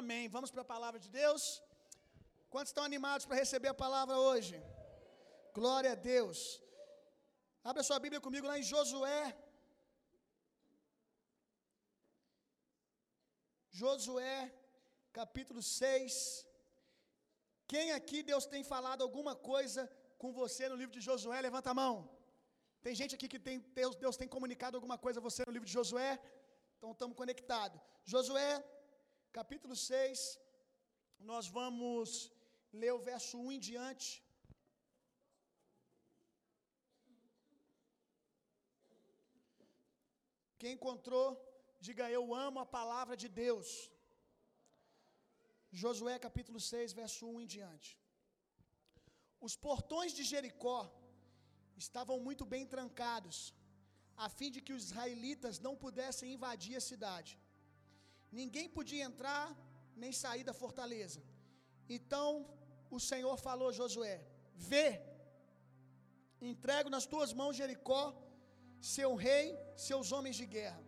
Amém. Vamos para a palavra de Deus. Quantos estão animados para receber a palavra hoje? Glória a Deus. Abra sua Bíblia comigo lá em Josué. Josué, capítulo 6. Quem aqui Deus tem falado alguma coisa com você no livro de Josué? Levanta a mão. Tem gente aqui que tem Deus, Deus tem comunicado alguma coisa a você no livro de Josué? Então estamos conectados. Josué, capítulo 6. Nós vamos ler o verso 1 em diante. Quem encontrou, diga eu amo a palavra de Deus. Josué capítulo 6, verso 1 em diante. Os portões de Jericó estavam muito bem trancados, a fim de que os israelitas não pudessem invadir a cidade. Ninguém podia entrar nem sair da fortaleza. Então o Senhor falou a Josué: Vê, entrego nas tuas mãos Jericó, seu rei, seus homens de guerra.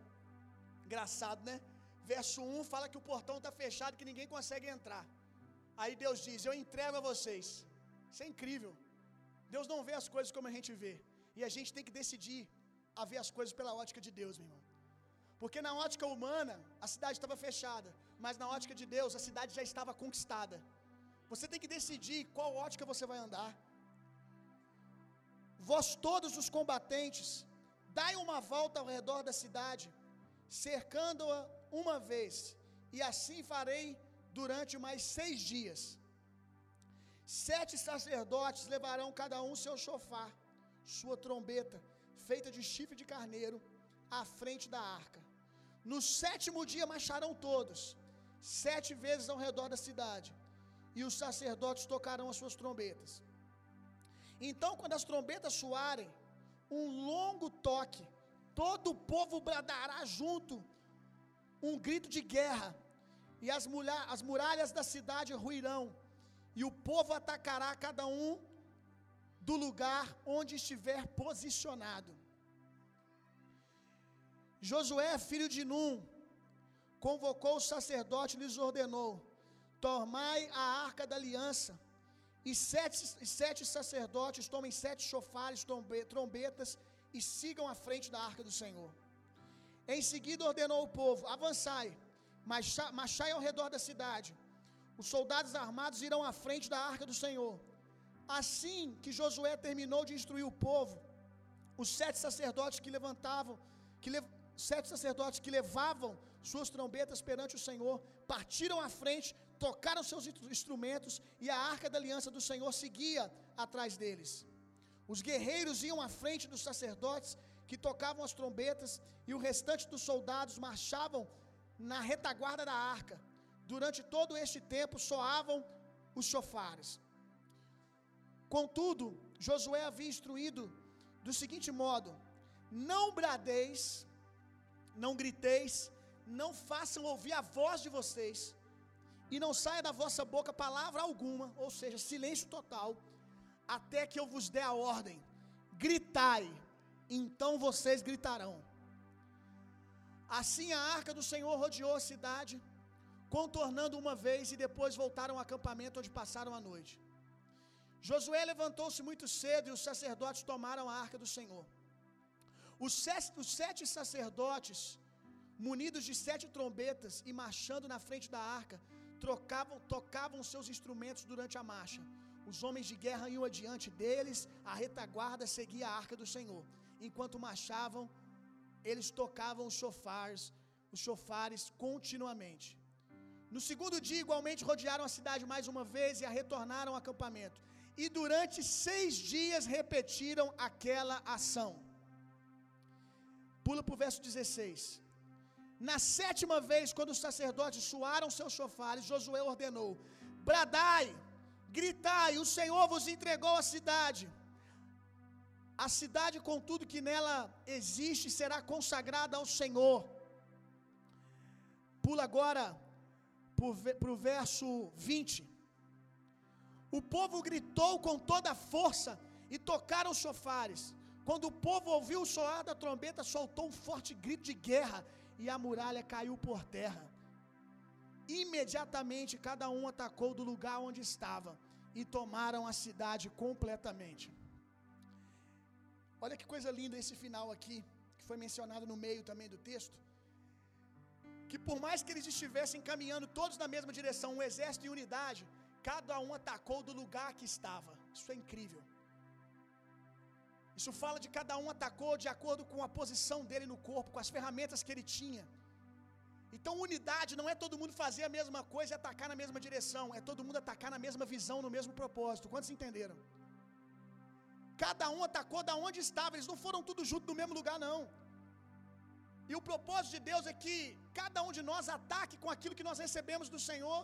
Engraçado, né? Verso 1 fala que o portão está fechado, que ninguém consegue entrar. Aí Deus diz: Eu entrego a vocês. Isso é incrível. Deus não vê as coisas como a gente vê. E a gente tem que decidir a ver as coisas pela ótica de Deus, meu irmão. Porque na ótica humana, a cidade estava fechada, mas na ótica de Deus, a cidade já estava conquistada. Você tem que decidir qual ótica você vai andar. Vós todos os combatentes, dai uma volta ao redor da cidade, cercando-a uma vez, e assim farei durante mais seis dias. Sete sacerdotes levarão cada um seu chofar, sua trombeta, feita de chifre de carneiro, à frente da arca. No sétimo dia marcharão todos, sete vezes ao redor da cidade, e os sacerdotes tocarão as suas trombetas. Então, quando as trombetas soarem, um longo toque, todo o povo bradará junto um grito de guerra, e as, as muralhas da cidade ruirão, e o povo atacará cada um do lugar onde estiver posicionado. Josué, filho de Num, convocou o sacerdote e lhes ordenou: Tomai a arca da aliança, e sete, sete sacerdotes tomem sete chofares, trombetas, e sigam à frente da arca do Senhor. Em seguida ordenou o povo: Avançai, marchai ao redor da cidade. Os soldados armados irão à frente da arca do Senhor. Assim que Josué terminou de instruir o povo, os sete sacerdotes que levantavam, que sete sacerdotes que levavam suas trombetas perante o Senhor, partiram à frente, tocaram seus instrumentos e a arca da aliança do Senhor seguia atrás deles. Os guerreiros iam à frente dos sacerdotes que tocavam as trombetas e o restante dos soldados marchavam na retaguarda da arca. Durante todo este tempo soavam os chofares. Contudo, Josué havia instruído do seguinte modo: Não bradeis não griteis, não façam ouvir a voz de vocês, e não saia da vossa boca palavra alguma, ou seja, silêncio total, até que eu vos dê a ordem. Gritai, então vocês gritarão. Assim a arca do Senhor rodeou a cidade, contornando uma vez, e depois voltaram ao acampamento onde passaram a noite. Josué levantou-se muito cedo e os sacerdotes tomaram a arca do Senhor. Os sete, os sete sacerdotes, munidos de sete trombetas e marchando na frente da arca, trocavam, tocavam seus instrumentos durante a marcha. Os homens de guerra iam adiante deles, a retaguarda seguia a arca do Senhor. Enquanto marchavam, eles tocavam os chofares, os chofares continuamente. No segundo dia, igualmente, rodearam a cidade mais uma vez e a retornaram ao acampamento. E durante seis dias repetiram aquela ação. Pula para o verso 16. Na sétima vez, quando os sacerdotes suaram seus chofares, Josué ordenou: Bradai, gritai, o Senhor vos entregou a cidade. A cidade, com tudo que nela existe, será consagrada ao Senhor. Pula agora para o verso 20. O povo gritou com toda a força e tocaram os chofares. Quando o povo ouviu o soar da trombeta, soltou um forte grito de guerra e a muralha caiu por terra. imediatamente cada um atacou do lugar onde estava e tomaram a cidade completamente. Olha que coisa linda esse final aqui, que foi mencionado no meio também do texto. Que por mais que eles estivessem caminhando todos na mesma direção, um exército em unidade, cada um atacou do lugar que estava. Isso é incrível. Isso fala de cada um atacou de acordo com a posição dele no corpo, com as ferramentas que ele tinha. Então, unidade não é todo mundo fazer a mesma coisa e atacar na mesma direção, é todo mundo atacar na mesma visão, no mesmo propósito. Quantos entenderam? Cada um atacou da onde estava, eles não foram tudo junto no mesmo lugar, não. E o propósito de Deus é que cada um de nós ataque com aquilo que nós recebemos do Senhor,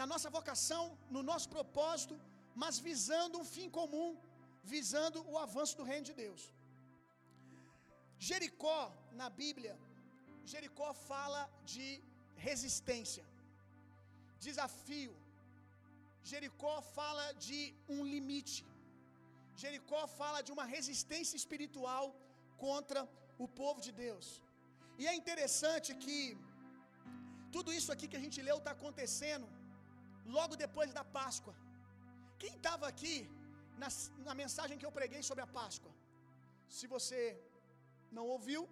na nossa vocação, no nosso propósito, mas visando um fim comum, visando o avanço do reino de Deus. Jericó, na Bíblia, Jericó fala de resistência, desafio. Jericó fala de um limite. Jericó fala de uma resistência espiritual contra o povo de Deus. E é interessante que tudo isso aqui que a gente leu está acontecendo logo depois da Páscoa. Quem estava aqui na, na mensagem que eu preguei sobre a Páscoa? Se você não ouviu,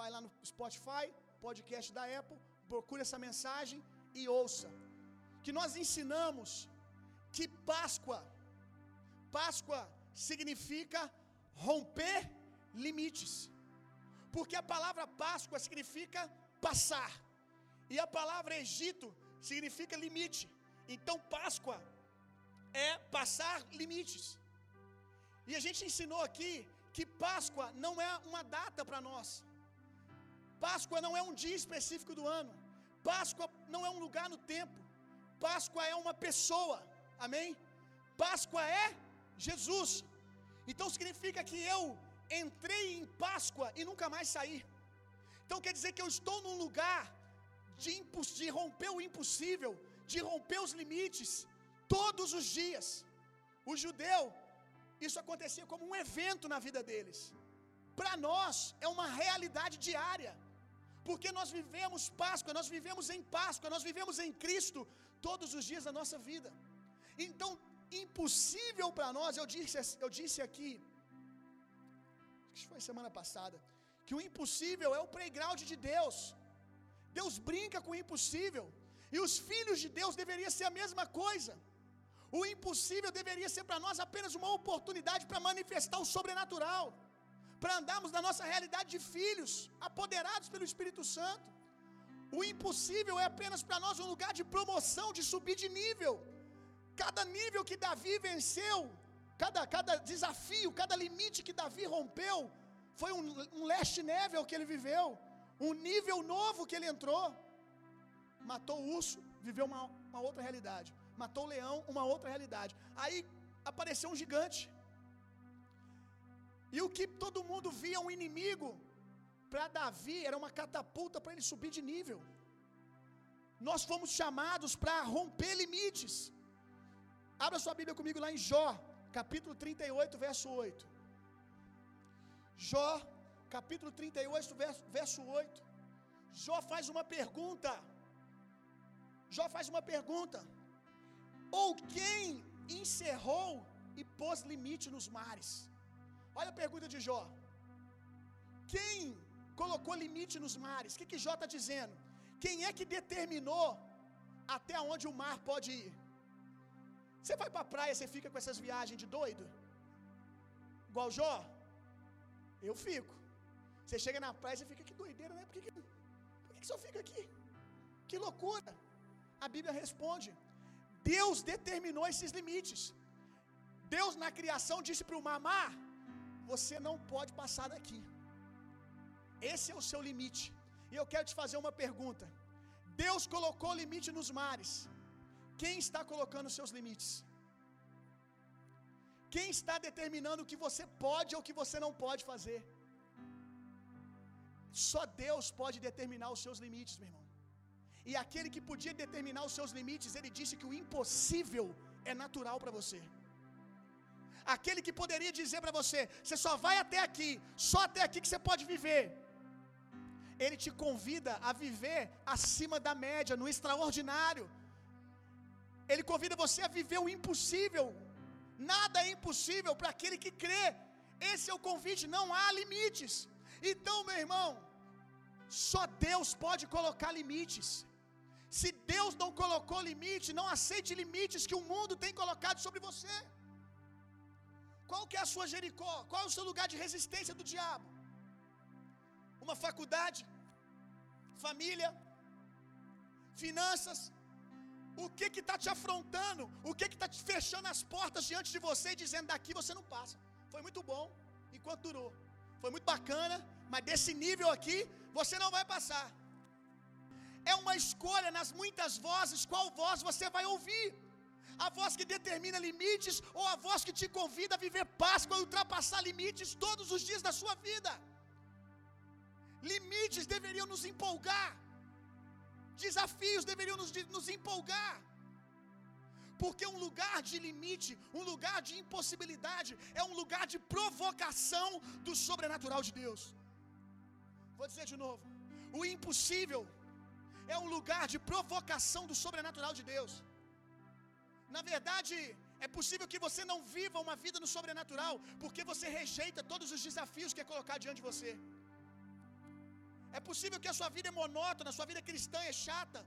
vai lá no Spotify, podcast da Apple, procure essa mensagem e ouça. Que nós ensinamos que Páscoa, Páscoa significa romper limites. Porque a palavra Páscoa significa passar. E a palavra Egito significa limite. Então Páscoa é passar limites. E a gente ensinou aqui que Páscoa não é uma data para nós. Páscoa não é um dia específico do ano. Páscoa não é um lugar no tempo. Páscoa é uma pessoa. Amém? Páscoa é Jesus. Então significa que eu entrei em Páscoa e nunca mais saí. Então quer dizer que eu estou num lugar de, de romper o impossível, de romper os limites, todos os dias. O judeu, isso acontecia como um evento na vida deles. Para nós é uma realidade diária. Porque nós vivemos Páscoa, nós vivemos em Páscoa, nós vivemos em Cristo todos os dias da nossa vida. Então, impossível para nós, eu disse, eu disse aqui, acho que foi semana passada, que o impossível é o playground de Deus. Deus brinca com o impossível. E os filhos de Deus deveriam ser a mesma coisa. O impossível deveria ser para nós apenas uma oportunidade para manifestar o sobrenatural para andarmos na nossa realidade de filhos, apoderados pelo Espírito Santo. O impossível é apenas para nós um lugar de promoção, de subir de nível. Cada nível que Davi venceu, cada, cada desafio, cada limite que Davi rompeu, foi um, um leste nível que ele viveu, um nível novo que ele entrou. Matou o urso, viveu uma, uma outra realidade. Matou o leão, uma outra realidade. Aí apareceu um gigante. E o que todo mundo via um inimigo, para Davi era uma catapulta para ele subir de nível. Nós fomos chamados para romper limites. Abra sua Bíblia comigo lá em Jó, capítulo 38, verso 8. Jó, capítulo 38, verso, verso 8. Jó faz uma pergunta. Jó faz uma pergunta. Ou quem encerrou e pôs limite nos mares? Olha a pergunta de Jó. Quem colocou limite nos mares? O que, que Jó está dizendo? Quem é que determinou até onde o mar pode ir? Você vai para a praia, você fica com essas viagens de doido? Igual Jó? Eu fico. Você chega na praia, você fica que doideira, né? Por que, que, por que, que só fica aqui? Que loucura! A Bíblia responde: Deus determinou esses limites. Deus na criação disse para o mar, você não pode passar daqui. Esse é o seu limite. E eu quero te fazer uma pergunta. Deus colocou limite nos mares. Quem está colocando os seus limites? Quem está determinando o que você pode ou o que você não pode fazer? Só Deus pode determinar os seus limites, meu irmão. E aquele que podia determinar os seus limites, ele disse que o impossível é natural para você. Aquele que poderia dizer para você: você só vai até aqui, só até aqui que você pode viver. ele te convida a viver acima da média, no extraordinário. Ele convida você a viver o impossível. Nada é impossível para aquele que crê. Esse é o convite, não há limites. Então, meu irmão, só Deus pode colocar limites. Se Deus não colocou limite, não aceite limites que o mundo tem colocado sobre você. Qual que é a sua Jericó? Qual é o seu lugar de resistência do diabo? Uma faculdade, família, finanças. O que que está te afrontando? O que que está te fechando as portas diante de você e dizendo daqui você não passa? Foi muito bom enquanto durou. Foi muito bacana, mas desse nível aqui você não vai passar. É uma escolha nas muitas vozes, qual voz você vai ouvir? A voz que determina limites ou a voz que te convida a viver Páscoa e ultrapassar limites todos os dias da sua vida? Limites deveriam nos empolgar. Desafios deveriam nos, nos empolgar. Porque um lugar de limite, um lugar de impossibilidade, é um lugar de provocação do sobrenatural de Deus. Vou dizer de novo: o impossível lugar de provocação do sobrenatural de Deus. Na verdade, é possível que você não viva uma vida no sobrenatural, porque você rejeita todos os desafios que é colocado diante de você. É possível que a sua vida é monótona, a sua vida cristã é chata,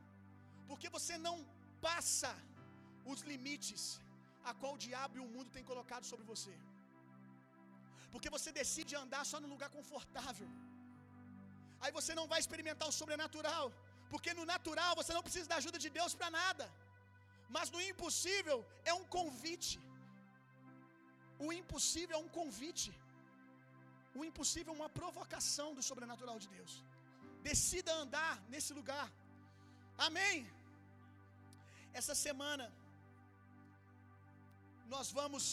porque você não passa os limites a qual o diabo e o mundo têm colocado sobre você. Porque você decide andar só num lugar confortável. Aí você não vai experimentar o sobrenatural, porque no natural você não precisa da ajuda de Deus para nada. Mas no impossível é um convite. O impossível é um convite. O impossível é uma provocação do sobrenatural de Deus. Decida andar nesse lugar. Amém. Essa semana nós vamos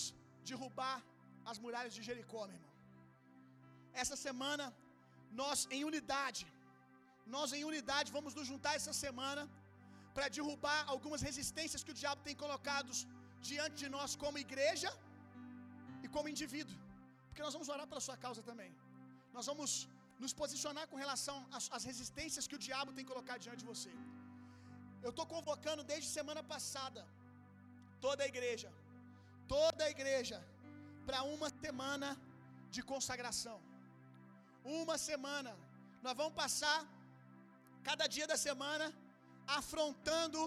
derrubar as muralhas de Jericó, meu irmão. Essa semana nós em unidade, nós em unidade vamos nos juntar essa semana para derrubar algumas resistências que o diabo tem colocados diante de nós como igreja e como indivíduo. Porque nós vamos orar pela sua causa também. Nós vamos nos posicionar com relação às, às resistências que o diabo tem colocado diante de você. Eu estou convocando desde semana passada toda a igreja, toda a igreja, para uma semana de consagração. Uma semana. Nós vamos passar cada dia da semana afrontando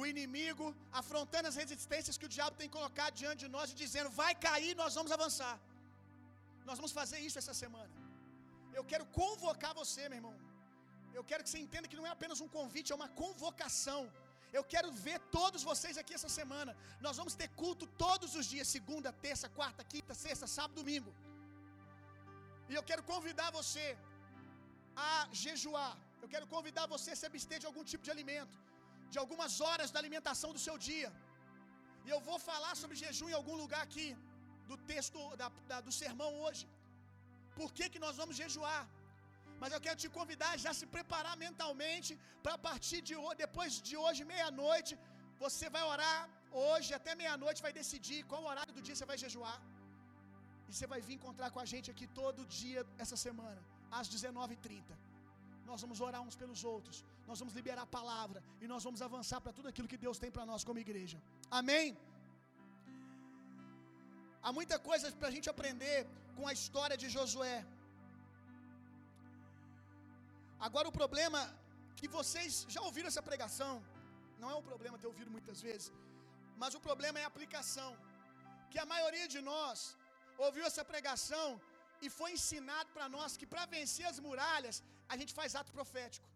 o inimigo, afrontando as resistências que o diabo tem colocado diante de nós e dizendo: vai cair, nós vamos avançar. Nós vamos fazer isso essa semana. Eu quero convocar você, meu irmão. Eu quero que você entenda que não é apenas um convite, é uma convocação. Eu quero ver todos vocês aqui essa semana. Nós vamos ter culto todos os dias: segunda, terça, quarta, quinta, sexta, sábado, domingo. E eu quero convidar você a jejuar. Eu quero convidar você a se abster de algum tipo de alimento, de algumas horas da alimentação do seu dia. E eu vou falar sobre jejum em algum lugar aqui do texto da, da, do sermão hoje. Por que, que nós vamos jejuar? Mas eu quero te convidar a já se preparar mentalmente para partir de hoje, depois de hoje, meia-noite, você vai orar hoje até meia-noite, vai decidir qual horário do dia você vai jejuar. E você vai vir encontrar com a gente aqui todo dia essa semana, às 19h30. Nós vamos orar uns pelos outros, nós vamos liberar a palavra e nós vamos avançar para tudo aquilo que Deus tem para nós como igreja. Amém? Há muita coisa para a gente aprender com a história de Josué. Agora o problema que vocês já ouviram essa pregação, não é um problema ter ouvido muitas vezes, mas o problema é a aplicação. Que a maioria de nós ouviu essa pregação e foi ensinado para nós que para vencer as muralhas, a gente faz ato profético.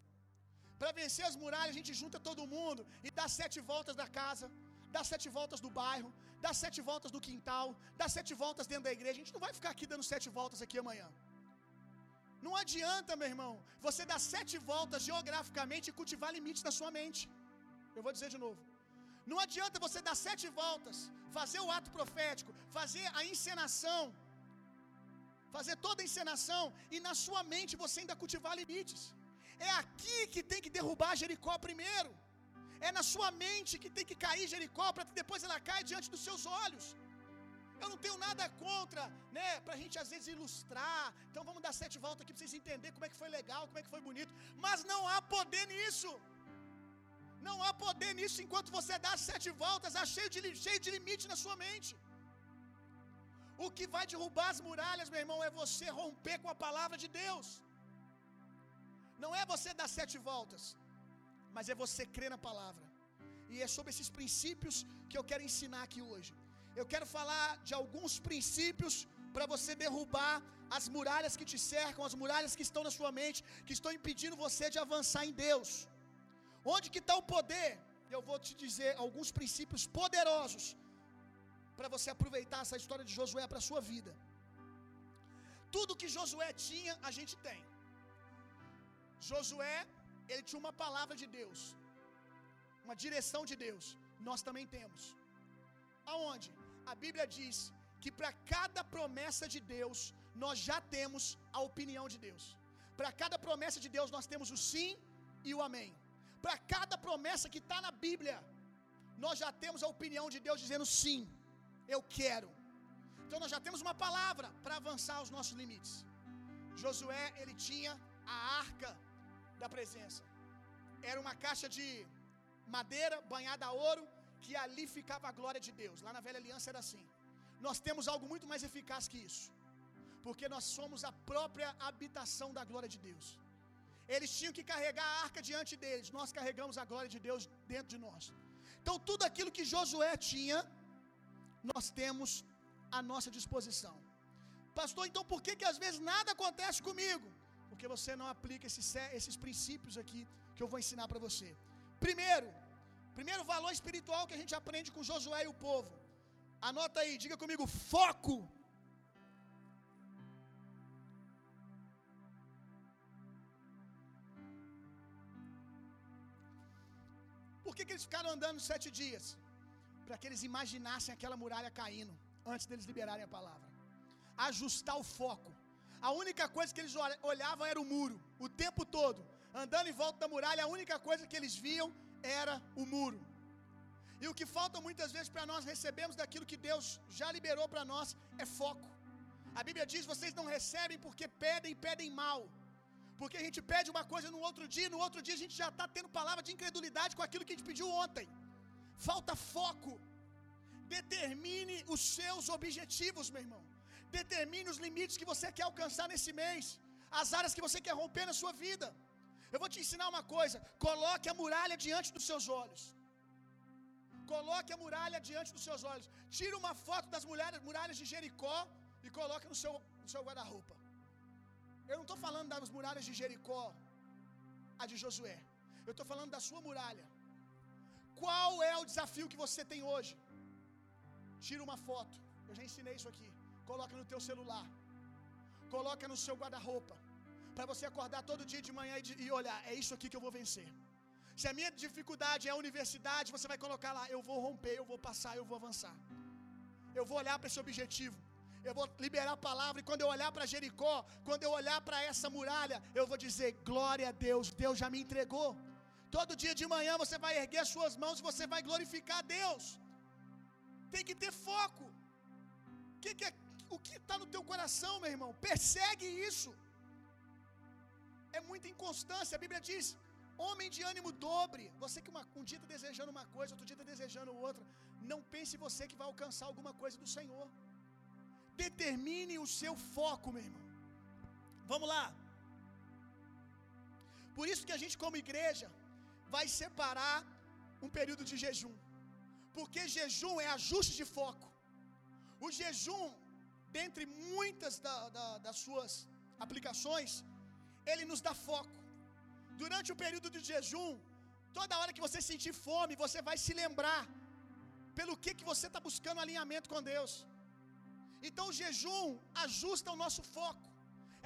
Para vencer as muralhas, a gente junta todo mundo e dá sete voltas da casa, dá sete voltas do bairro, dá sete voltas do quintal, dá sete voltas dentro da igreja. A gente não vai ficar aqui dando sete voltas aqui amanhã. Não adianta, meu irmão, você dar sete voltas geograficamente e cultivar limites na sua mente. Eu vou dizer de novo. Não adianta você dar sete voltas, fazer o ato profético, fazer a encenação, fazer toda a encenação e na sua mente você ainda cultivar limites. É aqui que tem que derrubar Jericó primeiro. É na sua mente que tem que cair Jericó para que depois ela caia diante dos seus olhos. Eu não tenho nada contra, né, pra gente às vezes ilustrar. Então vamos dar sete voltas aqui pra vocês entenderem como é que foi legal, como é que foi bonito. Mas não há poder nisso. Não há poder nisso enquanto você dá sete voltas, há cheio de, cheio de limite na sua mente. O que vai derrubar as muralhas, meu irmão, é você romper com a palavra de Deus. Não é você dar sete voltas, mas é você crer na palavra. E é sobre esses princípios que eu quero ensinar aqui hoje. Eu quero falar de alguns princípios para você derrubar as muralhas que te cercam, as muralhas que estão na sua mente, que estão impedindo você de avançar em Deus. Onde que está o poder? Eu vou te dizer alguns princípios poderosos para você aproveitar essa história de Josué para a sua vida. Tudo que Josué tinha, a gente tem. Josué, ele tinha uma palavra de Deus, uma direção de Deus. Nós também temos. Aonde? A Bíblia diz que para cada promessa de Deus, nós já temos a opinião de Deus. Para cada promessa de Deus, nós temos o sim e o amém. Para cada promessa que está na Bíblia, nós já temos a opinião de Deus dizendo sim, eu quero. Então nós já temos uma palavra para avançar os nossos limites. Josué, ele tinha a arca da presença. Era uma caixa de madeira banhada a ouro, que ali ficava a glória de Deus. Lá na velha aliança era assim. Nós temos algo muito mais eficaz que isso, porque nós somos a própria habitação da glória de Deus. Eles tinham que carregar a arca diante deles, nós carregamos a glória de Deus dentro de nós. Então, tudo aquilo que Josué tinha, nós temos à nossa disposição. Pastor, então por que, que às vezes nada acontece comigo? Porque você não aplica esses, esses princípios aqui que eu vou ensinar para você. Primeiro, primeiro valor espiritual que a gente aprende com Josué e o povo. Anota aí, diga comigo: foco. Por que, que eles ficaram andando sete dias? Para que eles imaginassem aquela muralha caindo antes deles liberarem a palavra. Ajustar o foco. A única coisa que eles olhavam era o muro, o tempo todo. Andando em volta da muralha, a única coisa que eles viam era o muro. E o que falta muitas vezes para nós recebermos daquilo que Deus já liberou para nós é foco. A Bíblia diz: vocês não recebem porque pedem pedem mal. Porque a gente pede uma coisa no outro dia, no outro dia a gente já está tendo palavra de incredulidade com aquilo que a gente pediu ontem. Falta foco. Determine os seus objetivos, meu irmão. Determine os limites que você quer alcançar nesse mês, as áreas que você quer romper na sua vida. Eu vou te ensinar uma coisa: coloque a muralha diante dos seus olhos. Coloque a muralha diante dos seus olhos. Tira uma foto das muralhas, muralhas de Jericó e coloque no seu, no seu guarda-roupa. Eu não estou falando das muralhas de Jericó, a de Josué. Eu estou falando da sua muralha. Qual é o desafio que você tem hoje? Tira uma foto. Eu já ensinei isso aqui. Coloca no teu celular. Coloca no seu guarda-roupa. Para você acordar todo dia de manhã e, de, e olhar, é isso aqui que eu vou vencer. Se a minha dificuldade é a universidade, você vai colocar lá, eu vou romper, eu vou passar, eu vou avançar. Eu vou olhar para esse objetivo. Eu vou liberar a palavra e quando eu olhar para Jericó, quando eu olhar para essa muralha, eu vou dizer: glória a Deus, Deus já me entregou. Todo dia de manhã você vai erguer as suas mãos e você vai glorificar a Deus. Tem que ter foco. Que que é, o que está no teu coração, meu irmão? Persegue isso. É muita inconstância. A Bíblia diz: homem de ânimo dobre. Você que uma, um dia está desejando uma coisa, outro dia está desejando outra. Não pense você que vai alcançar alguma coisa do Senhor. Determine o seu foco, meu irmão. Vamos lá. Por isso que a gente, como igreja, vai separar um período de jejum. Porque jejum é ajuste de foco. O jejum, dentre muitas da, da, das suas aplicações, ele nos dá foco. Durante o período de jejum, toda hora que você sentir fome, você vai se lembrar pelo que, que você está buscando alinhamento com Deus. Então o jejum ajusta o nosso foco.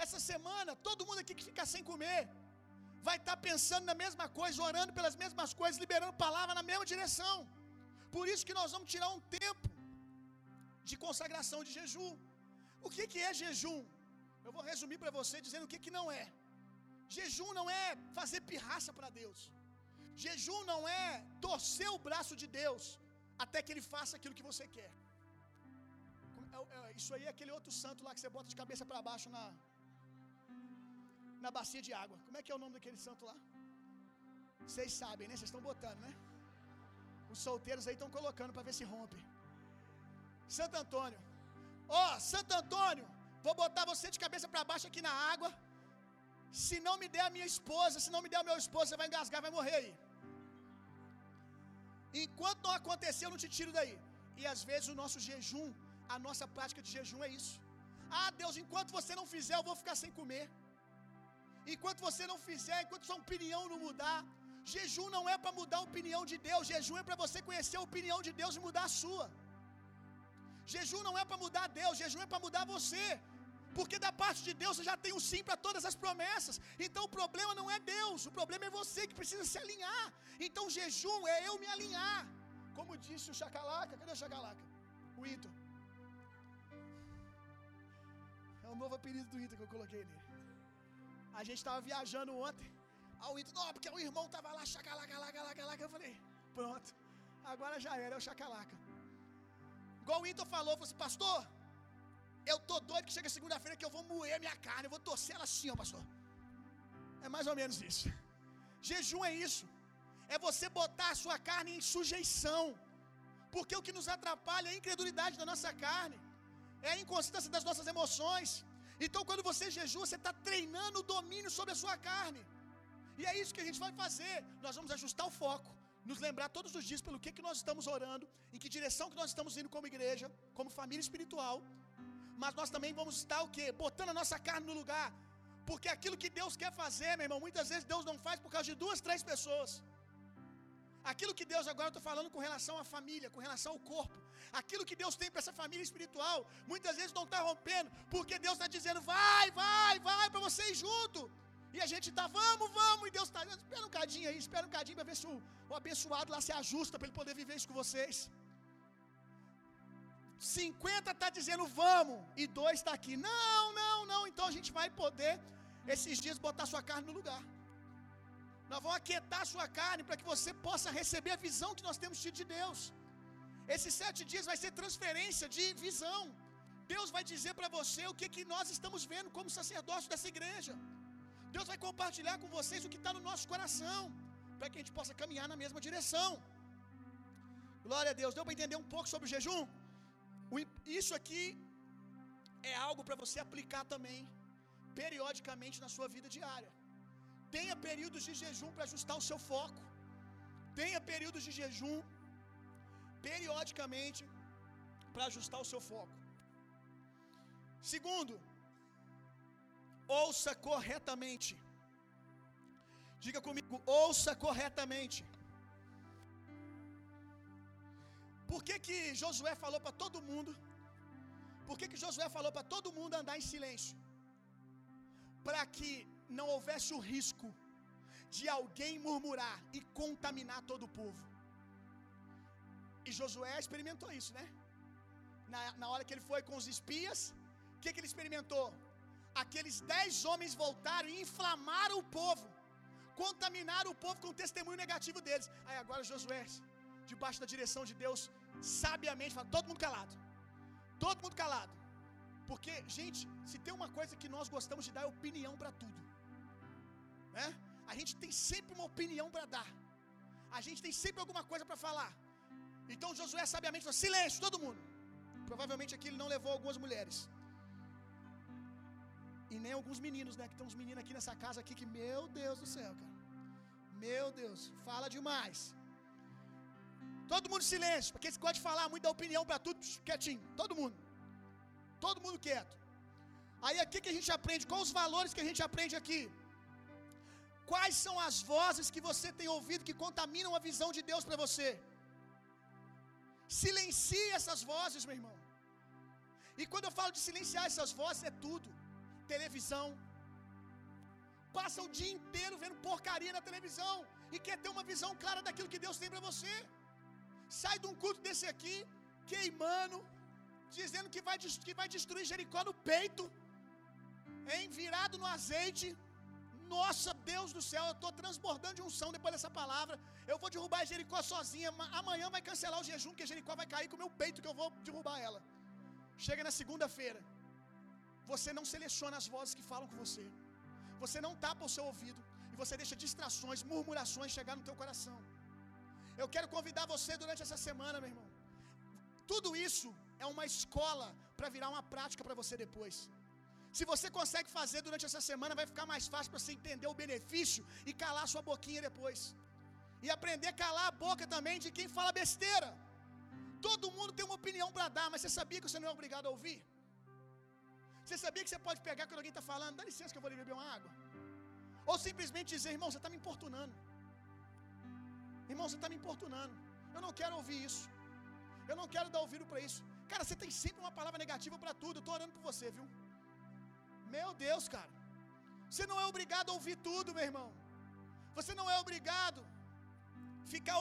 Essa semana, todo mundo aqui que fica sem comer vai estar tá pensando na mesma coisa, orando pelas mesmas coisas, liberando palavra na mesma direção. Por isso que nós vamos tirar um tempo de consagração de jejum. O que, que é jejum? Eu vou resumir para você dizendo o que, que não é. Jejum não é fazer pirraça para Deus. Jejum não é torcer o braço de Deus até que Ele faça aquilo que você quer. é, é, isso aí é aquele outro santo lá que você bota de cabeça para baixo na na bacia de água. Como é que é o nome daquele santo lá? Vocês sabem, né? Vocês estão botando, né? Os solteiros aí estão colocando para ver se rompe. Santo Antônio. Ó, oh, Santo Antônio, vou botar você de cabeça para baixo aqui na água. Se não me der a minha esposa, se não me der o meu esposo, você vai engasgar, vai morrer aí. Enquanto não aconteceu, eu não te tiro daí. E às vezes o nosso jejum, a nossa prática de jejum é isso. Ah, Deus, enquanto você não fizer, eu vou ficar sem comer. Enquanto você não fizer, enquanto sua opinião não mudar, jejum não é para mudar a opinião de Deus, jejum é para você conhecer a opinião de Deus e mudar a sua. Jejum não é para mudar Deus, jejum é para mudar você. Porque da parte de Deus você já tem um sim para todas as promessas. Então o problema não é Deus, o problema é você que precisa se alinhar. Então jejum é eu me alinhar. Como disse o Chacalaca, cadê o Chacalaca? O Ito. É o novo apelido do Ito que eu coloquei nele. A gente estava viajando ontem. Aí o Ito, não, porque o irmão tava lá, chacalaca, laca, laca, laca. Eu falei, pronto. Agora já era, é o chacalaca. Igual o Ito falou, falou assim, pastor, eu tô doido que chega segunda-feira que eu vou moer minha carne, eu vou torcer ela assim, ó, pastor. É mais ou menos isso. Jejum é isso. É você botar a sua carne em sujeição. Porque o que nos atrapalha é a incredulidade da nossa carne, é a inconstância das nossas emoções. Então, quando você jejua, você está treinando o domínio sobre a sua carne. E é isso que a gente vai fazer. Nós vamos ajustar o foco, nos lembrar todos os dias pelo que, que nós estamos orando, em que direção que nós estamos indo como igreja, como família espiritual. Mas nós também vamos estar o quê? Botando a nossa carne no lugar. Porque aquilo que Deus quer fazer, meu irmão, muitas vezes Deus não faz por causa de duas, três pessoas. Aquilo que Deus, agora eu estou falando com relação à família, com relação ao corpo. Aquilo que Deus tem para essa família espiritual, muitas vezes não está rompendo, porque Deus está dizendo, vai, vai, vai, para vocês junto. E a gente está, vamos, vamos, e Deus está, espera um cadinho aí, espera um cadinho para ver se o, o abençoado lá se ajusta para ele poder viver isso com vocês. 50 está dizendo vamos, e dois está aqui. Não, não, não. Então a gente vai poder, esses dias, botar sua carne no lugar. Nós vamos aquietar a sua carne para que você possa receber a visão que nós temos tido de Deus. Esses sete dias vai ser transferência de visão. Deus vai dizer para você o que, que nós estamos vendo como sacerdócio dessa igreja. Deus vai compartilhar com vocês o que está no nosso coração, para que a gente possa caminhar na mesma direção. Glória a Deus. Deu para entender um pouco sobre o jejum? Isso aqui é algo para você aplicar também, periodicamente na sua vida diária. Tenha períodos de jejum para ajustar o seu foco. Tenha períodos de jejum periodicamente para ajustar o seu foco. Segundo, ouça corretamente. Diga comigo, ouça corretamente. Por que, que Josué falou para todo mundo? Por que, que Josué falou para todo mundo andar em silêncio? Para que não houvesse o risco de alguém murmurar e contaminar todo o povo. E Josué experimentou isso, né? Na, na hora que ele foi com os espias, o que, que ele experimentou? Aqueles dez homens voltaram e inflamaram o povo, contaminaram o povo com o testemunho negativo deles. Aí agora Josué, debaixo da direção de Deus, sabiamente fala: todo mundo calado, todo mundo calado. Porque, gente, se tem uma coisa que nós gostamos de dar é opinião para tudo. Né? A gente tem sempre uma opinião para dar. A gente tem sempre alguma coisa para falar. Então Josué sabiamente falou: silêncio, todo mundo. Provavelmente aqui ele não levou algumas mulheres. E nem alguns meninos, né? Que tem uns meninos aqui nessa casa aqui que, meu Deus do céu, cara. Meu Deus, fala demais. Todo mundo silêncio, porque eles gostam de falar muito da opinião para tudo, quietinho. Todo mundo. Todo mundo quieto. Aí aqui que a gente aprende, quais os valores que a gente aprende aqui? Quais são as vozes que você tem ouvido que contaminam a visão de Deus para você? Silencie essas vozes, meu irmão. E quando eu falo de silenciar essas vozes, é tudo: televisão. Passa o dia inteiro vendo porcaria na televisão e quer ter uma visão clara daquilo que Deus tem para você. Sai de um culto desse aqui, queimando, dizendo que vai, que vai destruir Jericó no peito, hein? virado no azeite. Nossa, Deus do céu, eu estou transbordando de unção depois dessa palavra. Eu vou derrubar Jericó sozinha. Amanhã vai cancelar o jejum, porque Jericó vai cair com o meu peito, que eu vou derrubar ela. Chega na segunda-feira, você não seleciona as vozes que falam com você. Você não tapa o seu ouvido e você deixa distrações, murmurações chegar no teu coração. Eu quero convidar você durante essa semana, meu irmão. Tudo isso é uma escola para virar uma prática para você depois. Se você consegue fazer durante essa semana, vai ficar mais fácil para você entender o benefício e calar sua boquinha depois. E aprender a calar a boca também de quem fala besteira. Todo mundo tem uma opinião para dar, mas você sabia que você não é obrigado a ouvir? Você sabia que você pode pegar quando alguém está falando, dá licença que eu vou ali beber uma água? Ou simplesmente dizer, irmão, você está me importunando. Irmão, você está me importunando. Eu não quero ouvir isso. Eu não quero dar ouvido para isso. Cara, você tem sempre uma palavra negativa para tudo. Eu estou orando por você, viu? Meu Deus, cara. Você não é obrigado a ouvir tudo, meu irmão. Você não é obrigado a ficar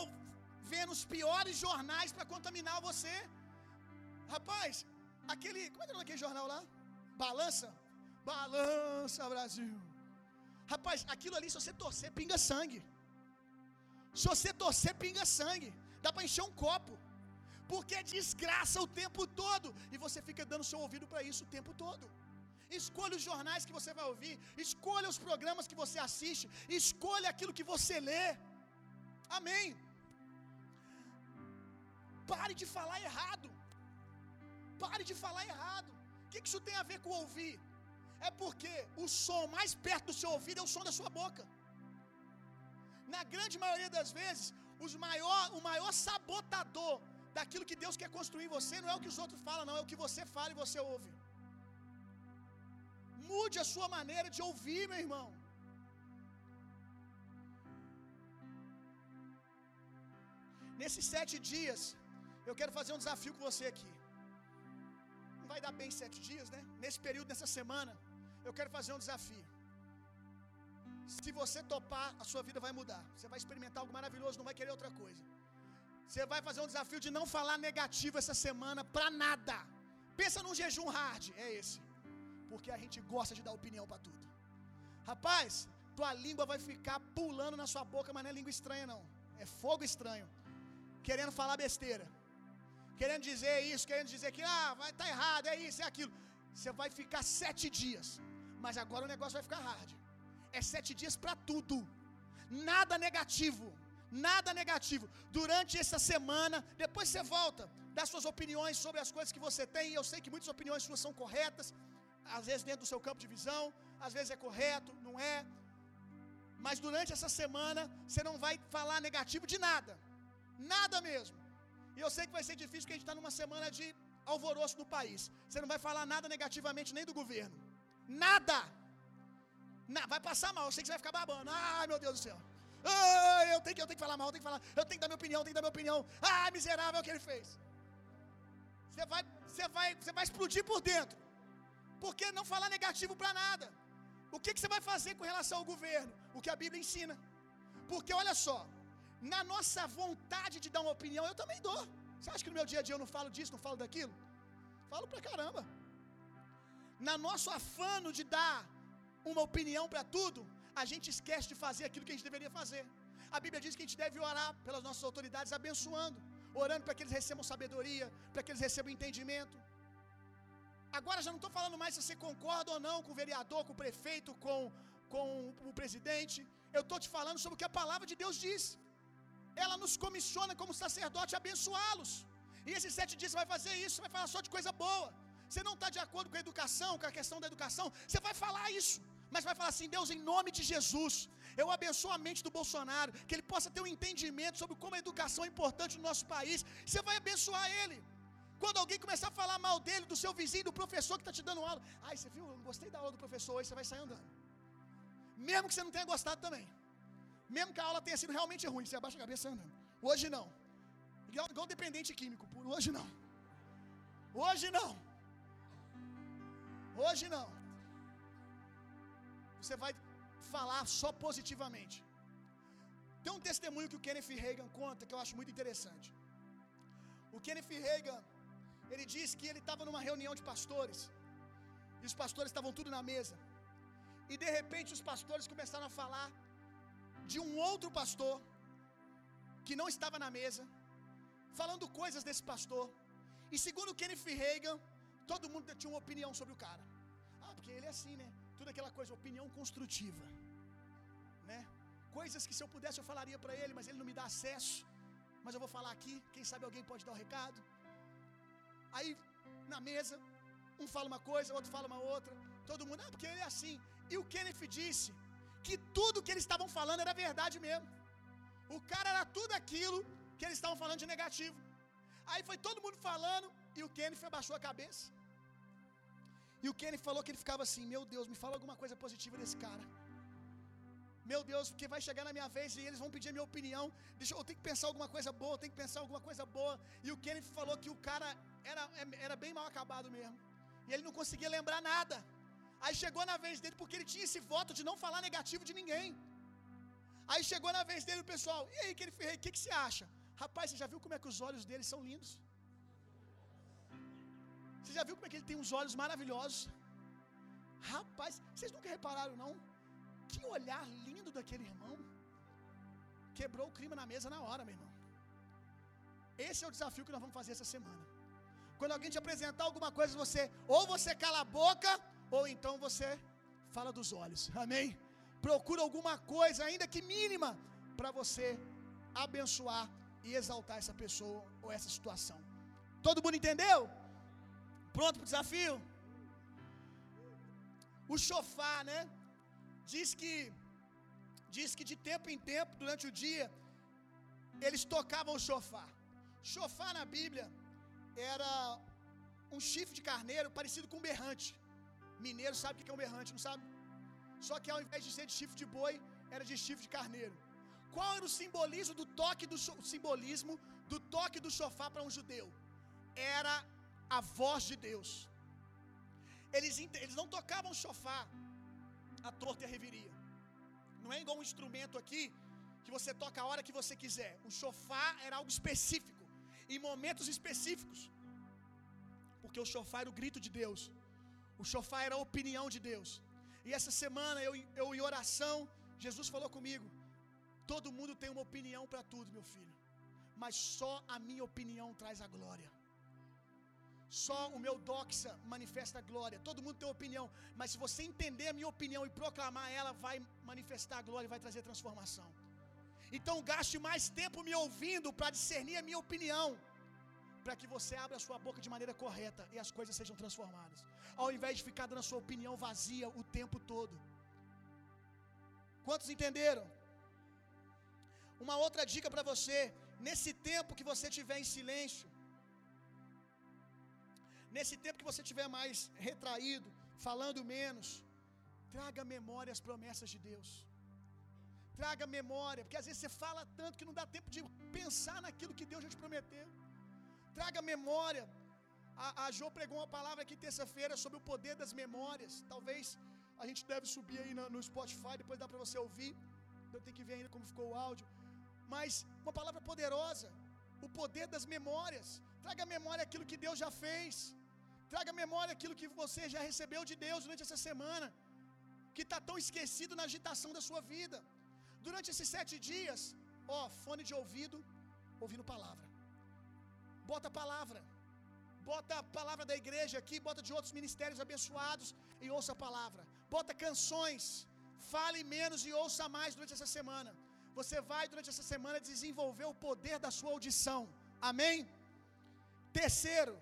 vendo os piores jornais para contaminar você. Rapaz, aquele. Como é que é aquele jornal lá? Balança? Balança, Brasil. Rapaz, aquilo ali, se você torcer, pinga sangue. Se você torcer, pinga sangue. Dá para encher um copo. Porque é desgraça o tempo todo. E você fica dando seu ouvido para isso o tempo todo. Escolha os jornais que você vai ouvir. Escolha os programas que você assiste. Escolha aquilo que você lê. Amém. Pare de falar errado. Pare de falar errado. O que isso tem a ver com ouvir? É porque o som mais perto do seu ouvido é o som da sua boca. Na grande maioria das vezes, os maior, o maior sabotador daquilo que Deus quer construir em você não é o que os outros falam, não, é o que você fala e você ouve. Mude a sua maneira de ouvir, meu irmão. Nesses sete dias, eu quero fazer um desafio com você aqui. Não vai dar bem sete dias, né? Nesse período, nessa semana, eu quero fazer um desafio. Se você topar, a sua vida vai mudar. Você vai experimentar algo maravilhoso, não vai querer outra coisa. Você vai fazer um desafio de não falar negativo essa semana para nada. Pensa num jejum hard, é esse. Porque a gente gosta de dar opinião para tudo. Rapaz, tua língua vai ficar pulando na sua boca, mas não é língua estranha não. É fogo estranho. Querendo falar besteira. Querendo dizer isso, querendo dizer que ah, vai tá errado, é isso, é aquilo. Você vai ficar sete dias. Mas agora o negócio vai ficar hard. É sete dias para tudo. Nada negativo. Nada negativo. Durante essa semana, depois você volta, dá suas opiniões sobre as coisas que você tem. Eu sei que muitas opiniões suas são corretas, às vezes dentro do seu campo de visão, às vezes é correto, não é. Mas durante essa semana, você não vai falar negativo de nada. Nada mesmo. E eu sei que vai ser difícil porque a gente está numa semana de alvoroço no país. Você não vai falar nada negativamente nem do governo. Nada. Na, vai passar mal, eu sei que você vai ficar babando. Ai, meu Deus do céu. Ai, eu tenho, que, eu tenho que falar mal, eu tenho que falar. Eu tenho que dar minha opinião, eu tenho que dar minha opinião. Ai, miserável é o que ele fez. Você vai, você vai, você vai explodir por dentro. Porque não falar negativo para nada. O que, que você vai fazer com relação ao governo? O que a Bíblia ensina. Porque olha só, na nossa vontade de dar uma opinião, eu também dou. Você acha que no meu dia a dia eu não falo disso, não falo daquilo? Falo pra caramba. Na nosso afano de dar uma opinião para tudo, a gente esquece de fazer aquilo que a gente deveria fazer. A Bíblia diz que a gente deve orar pelas nossas autoridades, abençoando, orando para que eles recebam sabedoria, para que eles recebam entendimento. Agora já não estou falando mais se você concorda ou não com o vereador, com o prefeito, com, com o presidente. Eu estou te falando sobre o que a palavra de Deus diz. Ela nos comissiona como sacerdote abençoá-los. E esses sete dias você vai fazer isso, você vai falar só de coisa boa. Você não está de acordo com a educação, com a questão da educação, você vai falar isso. Mas vai falar assim: Deus, em nome de Jesus, eu abençoo a mente do Bolsonaro, que ele possa ter um entendimento sobre como a educação é importante no nosso país. Você vai abençoar ele. Quando alguém começar a falar mal dele, do seu vizinho, do professor que está te dando aula, ai, você viu, eu gostei da aula do professor, aí você vai sair andando. Mesmo que você não tenha gostado também. Mesmo que a aula tenha sido realmente ruim, você abaixa a cabeça andando. Hoje não. Igual, dependente químico, hoje não. Hoje não. Hoje não. Você vai falar só positivamente. Tem um testemunho que o Kenneth Reagan conta que eu acho muito interessante. O Kenneth Reagan, ele diz que ele estava numa reunião de pastores. E os pastores estavam tudo na mesa. E de repente os pastores começaram a falar de um outro pastor que não estava na mesa, falando coisas desse pastor. E segundo Kenneth Reagan, Todo mundo tinha uma opinião sobre o cara. Ah, porque ele é assim, né? Tudo aquela coisa, opinião construtiva, né? Coisas que se eu pudesse eu falaria para ele, mas ele não me dá acesso. Mas eu vou falar aqui, quem sabe alguém pode dar o um recado. Aí na mesa, um fala uma coisa, outro fala uma outra. Todo mundo, ah, porque ele é assim. E o Kenneth disse que tudo que eles estavam falando era verdade mesmo. O cara era tudo aquilo que eles estavam falando de negativo. Aí foi todo mundo falando e o Kenneth abaixou a cabeça. E o Kenneth falou que ele ficava assim: Meu Deus, me fala alguma coisa positiva desse cara. Meu Deus, porque vai chegar na minha vez e eles vão pedir a minha opinião. Deixa eu tenho que pensar alguma coisa boa, eu tenho que pensar alguma coisa boa. E o Kenneth falou que o cara era, era bem mal acabado mesmo. E ele não conseguia lembrar nada. Aí chegou na vez dele porque ele tinha esse voto de não falar negativo de ninguém. Aí chegou na vez dele o pessoal, e aí, que ele o que, que você acha? Rapaz, você já viu como é que os olhos dele são lindos? Você já viu como é que ele tem uns olhos maravilhosos? Rapaz, vocês nunca repararam não? Que olhar lindo daquele irmão. Quebrou o clima na mesa na hora, meu irmão. Esse é o desafio que nós vamos fazer essa semana. Quando alguém te apresentar alguma coisa, você ou você cala a boca, ou então você fala dos olhos. Amém? Procura alguma coisa, ainda que mínima, para você abençoar e exaltar essa pessoa ou essa situação. Todo mundo entendeu? Pronto para o desafio? O chofar, né? Diz que diz que de tempo em tempo, durante o dia, eles tocavam o chofar. Chofar na Bíblia era um chifre de carneiro parecido com um berrante. Mineiro sabe o que é um berrante, não sabe? Só que ao invés de ser de chifre de boi, era de chifre de carneiro. Qual era o simbolismo do toque do simbolismo do toque do chofar para um judeu? Era a voz de Deus. Eles, eles não tocavam chofar a torta e a reviria. Não é igual um instrumento aqui que você toca a hora que você quiser. O chofar era algo específico, em momentos específicos. Porque o chofar era o grito de Deus. O chofar era a opinião de Deus. E essa semana eu, eu em oração, Jesus falou comigo: todo mundo tem uma opinião para tudo, meu filho, mas só a minha opinião traz a glória. Só o meu doxa manifesta a glória. Todo mundo tem opinião, mas se você entender a minha opinião e proclamar ela, vai manifestar a glória e vai trazer transformação. Então gaste mais tempo me ouvindo para discernir a minha opinião, para que você abra a sua boca de maneira correta e as coisas sejam transformadas, ao invés de ficar dando a sua opinião vazia o tempo todo. Quantos entenderam? Uma outra dica para você, nesse tempo que você estiver em silêncio, Nesse tempo que você tiver mais retraído, falando menos, traga memória as promessas de Deus. Traga memória, porque às vezes você fala tanto que não dá tempo de pensar naquilo que Deus já te prometeu. Traga memória. A, a Jo pregou uma palavra aqui terça-feira sobre o poder das memórias. Talvez a gente deve subir aí no, no Spotify, depois dá para você ouvir. Eu tenho que ver ainda como ficou o áudio. Mas uma palavra poderosa, o poder das memórias. Traga memória aquilo que Deus já fez. Traga memória aquilo que você já recebeu de Deus durante essa semana, que está tão esquecido na agitação da sua vida. Durante esses sete dias, ó, fone de ouvido, ouvindo palavra. Bota a palavra. Bota a palavra da igreja aqui, bota de outros ministérios abençoados e ouça a palavra. Bota canções. Fale menos e ouça mais durante essa semana. Você vai durante essa semana desenvolver o poder da sua audição. Amém? Terceiro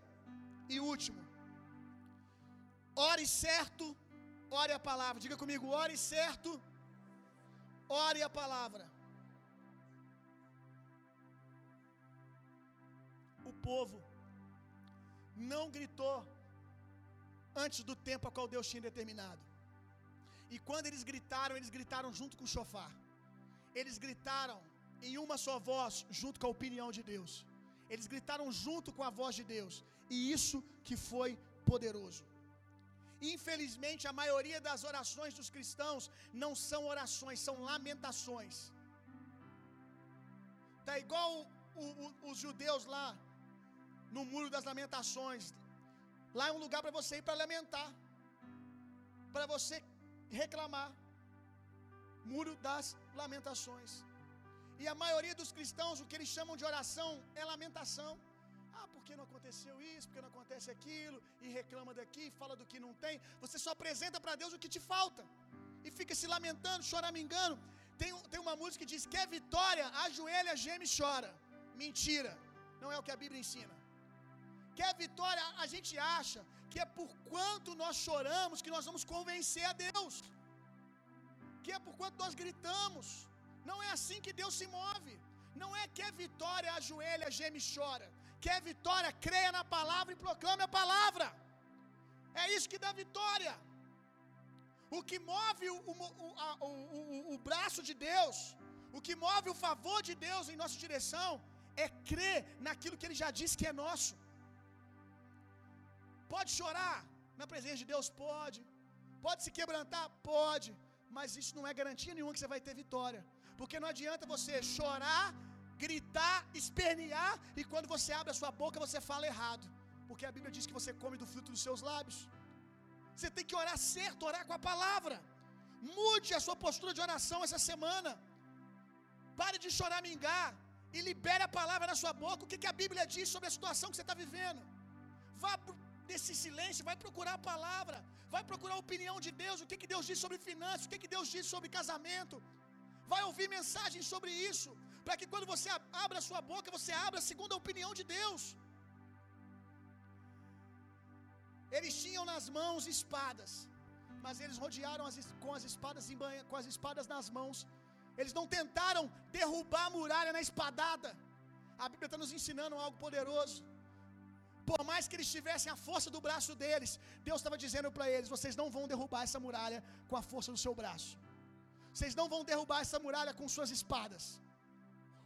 e último, Ore certo, ore a palavra. Diga comigo, ore certo, ore a palavra. O povo não gritou antes do tempo a qual Deus tinha determinado. E quando eles gritaram, eles gritaram junto com o chofar. Eles gritaram em uma só voz, junto com a opinião de Deus. Eles gritaram junto com a voz de Deus. E isso que foi poderoso. Infelizmente, a maioria das orações dos cristãos não são orações, são lamentações. Tá igual o, o, os judeus lá no muro das lamentações. Lá é um lugar para você ir para lamentar, para você reclamar. Muro das lamentações. E a maioria dos cristãos, o que eles chamam de oração é lamentação. Porque não aconteceu isso, porque não acontece aquilo, e reclama daqui, fala do que não tem. Você só apresenta para Deus o que te falta. E fica se lamentando, choramingando. Tem, tem uma música que diz: Quer vitória, ajoelha, geme e chora. Mentira. Não é o que a Bíblia ensina. Quer vitória, a gente acha que é por quanto nós choramos que nós vamos convencer a Deus. Que é por quanto nós gritamos. Não é assim que Deus se move. Não é quer vitória, ajoelha, geme e chora. Quer vitória, creia na palavra e proclame a palavra. É isso que dá vitória. O que move o, o, o, o, braço de Deus, o que move o favor de Deus em nossa direção, é crer naquilo que Ele já disse que é nosso. Pode chorar na presença de Deus? Pode. Pode se quebrantar? Pode. Mas isso não é garantia nenhuma que você vai ter vitória. Porque não adianta você chorar, gritar, espernear e quando você abre a sua boca você fala errado. Porque a Bíblia diz que você come do fruto dos seus lábios. Você tem que orar certo, orar com a palavra. Mude a sua postura de oração essa semana. Pare de choramingar e libere a palavra na sua boca. O que, que a Bíblia diz sobre a situação que você está vivendo? Vá desse silêncio, vai procurar a palavra, vai procurar a opinião de Deus, o que, que Deus diz sobre finanças, o que, que Deus diz sobre casamento, vai ouvir mensagens sobre isso, para que quando você abra a sua boca, você abra segundo a opinião de Deus. Eles tinham nas mãos espadas, mas eles rodearam as, com as espadas com as espadas nas mãos. Eles não tentaram derrubar a muralha na espadada. A Bíblia está nos ensinando algo poderoso. Por mais que eles tivessem a força do braço deles, Deus estava dizendo para eles: vocês não vão derrubar essa muralha com a força do seu braço. Vocês não vão derrubar essa muralha com suas espadas.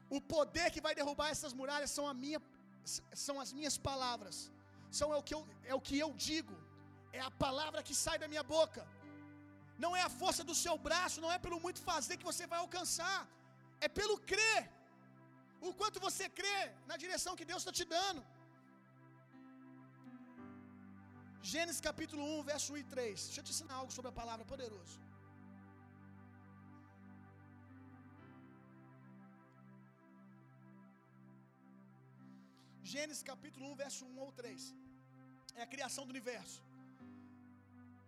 O poder que vai derrubar essas muralhas são, a minha, são as minhas palavras. São é o, que eu, é o que eu digo. É a palavra que sai da minha boca. Não é a força do seu braço, não é pelo muito fazer que você vai alcançar. É pelo crer. O quanto você crê na direção que Deus está te dando. Gênesis capítulo 1, verso 1 e 3. Deixa eu te ensinar algo sobre a palavra poderoso. Gênesis capítulo 1, verso 1 ou 3. É a criação do universo.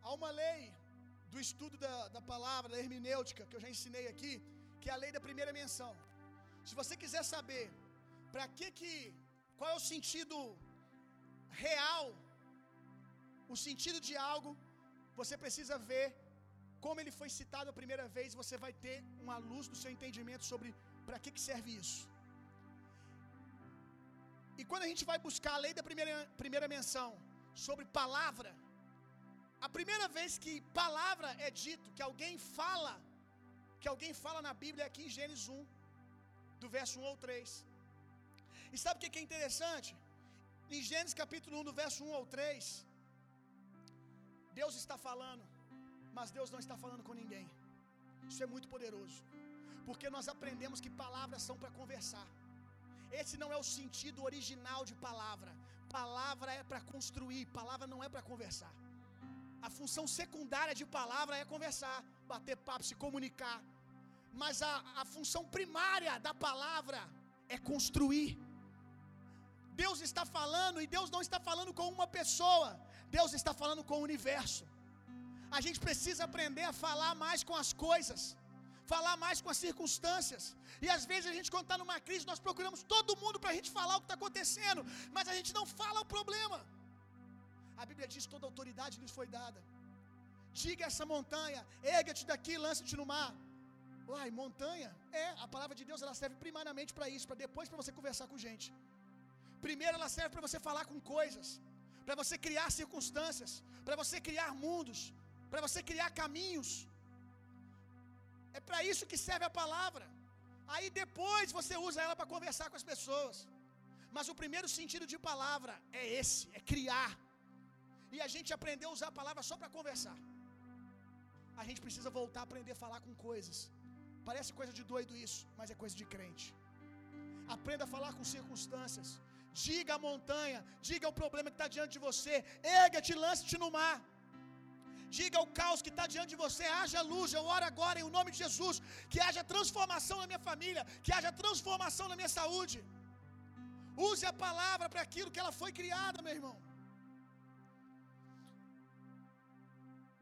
Há uma lei do estudo da, da palavra, da hermenêutica, que eu já ensinei aqui, que é a lei da primeira menção. Se você quiser saber para que que qual é o sentido real o sentido de algo, você precisa ver como ele foi citado a primeira vez, você vai ter uma luz do seu entendimento sobre para que, que serve isso. E quando a gente vai buscar a lei da primeira, primeira menção sobre palavra, a primeira vez que palavra é dito, que alguém fala, que alguém fala na Bíblia é aqui em Gênesis 1, do verso 1 ao 3. E sabe o que é interessante? Em Gênesis capítulo 1, do verso 1 ao 3, Deus está falando, mas Deus não está falando com ninguém. Isso é muito poderoso, porque nós aprendemos que palavras são para conversar. Esse não é o sentido original de palavra. Palavra é para construir, palavra não é para conversar. A função secundária de palavra é conversar, bater papo, se comunicar. Mas a, a função primária da palavra é construir. Deus está falando e Deus não está falando com uma pessoa, Deus está falando com o universo. A gente precisa aprender a falar mais com as coisas, falar mais com as circunstâncias. E às vezes a gente, quando está numa crise, nós procuramos todo mundo para a gente falar o que está acontecendo, mas a gente não fala o problema. A Bíblia diz: toda autoridade lhes foi dada. Diga essa montanha, erga-te daqui, lança-te no mar. Uai, montanha? É, a palavra de Deus ela serve primariamente para isso, para depois para você conversar com gente. Primeiro ela serve para você falar com coisas para você criar circunstâncias, para você criar mundos, para você criar caminhos. É para isso que serve a palavra. Aí depois você usa ela para conversar com as pessoas. Mas o primeiro sentido de palavra é esse, é criar. E a gente aprendeu a usar a palavra só para conversar. A gente precisa voltar a aprender a falar com coisas. Parece coisa de doido isso, mas é coisa de crente. Aprenda a falar com circunstâncias. Diga a montanha, diga o problema que está diante de você, erga-te, lance-te no mar. Diga o caos que está diante de você, haja luz. Eu oro agora em nome de Jesus, que haja transformação na minha família, que haja transformação na minha saúde. Use a palavra para aquilo que ela foi criada, meu irmão.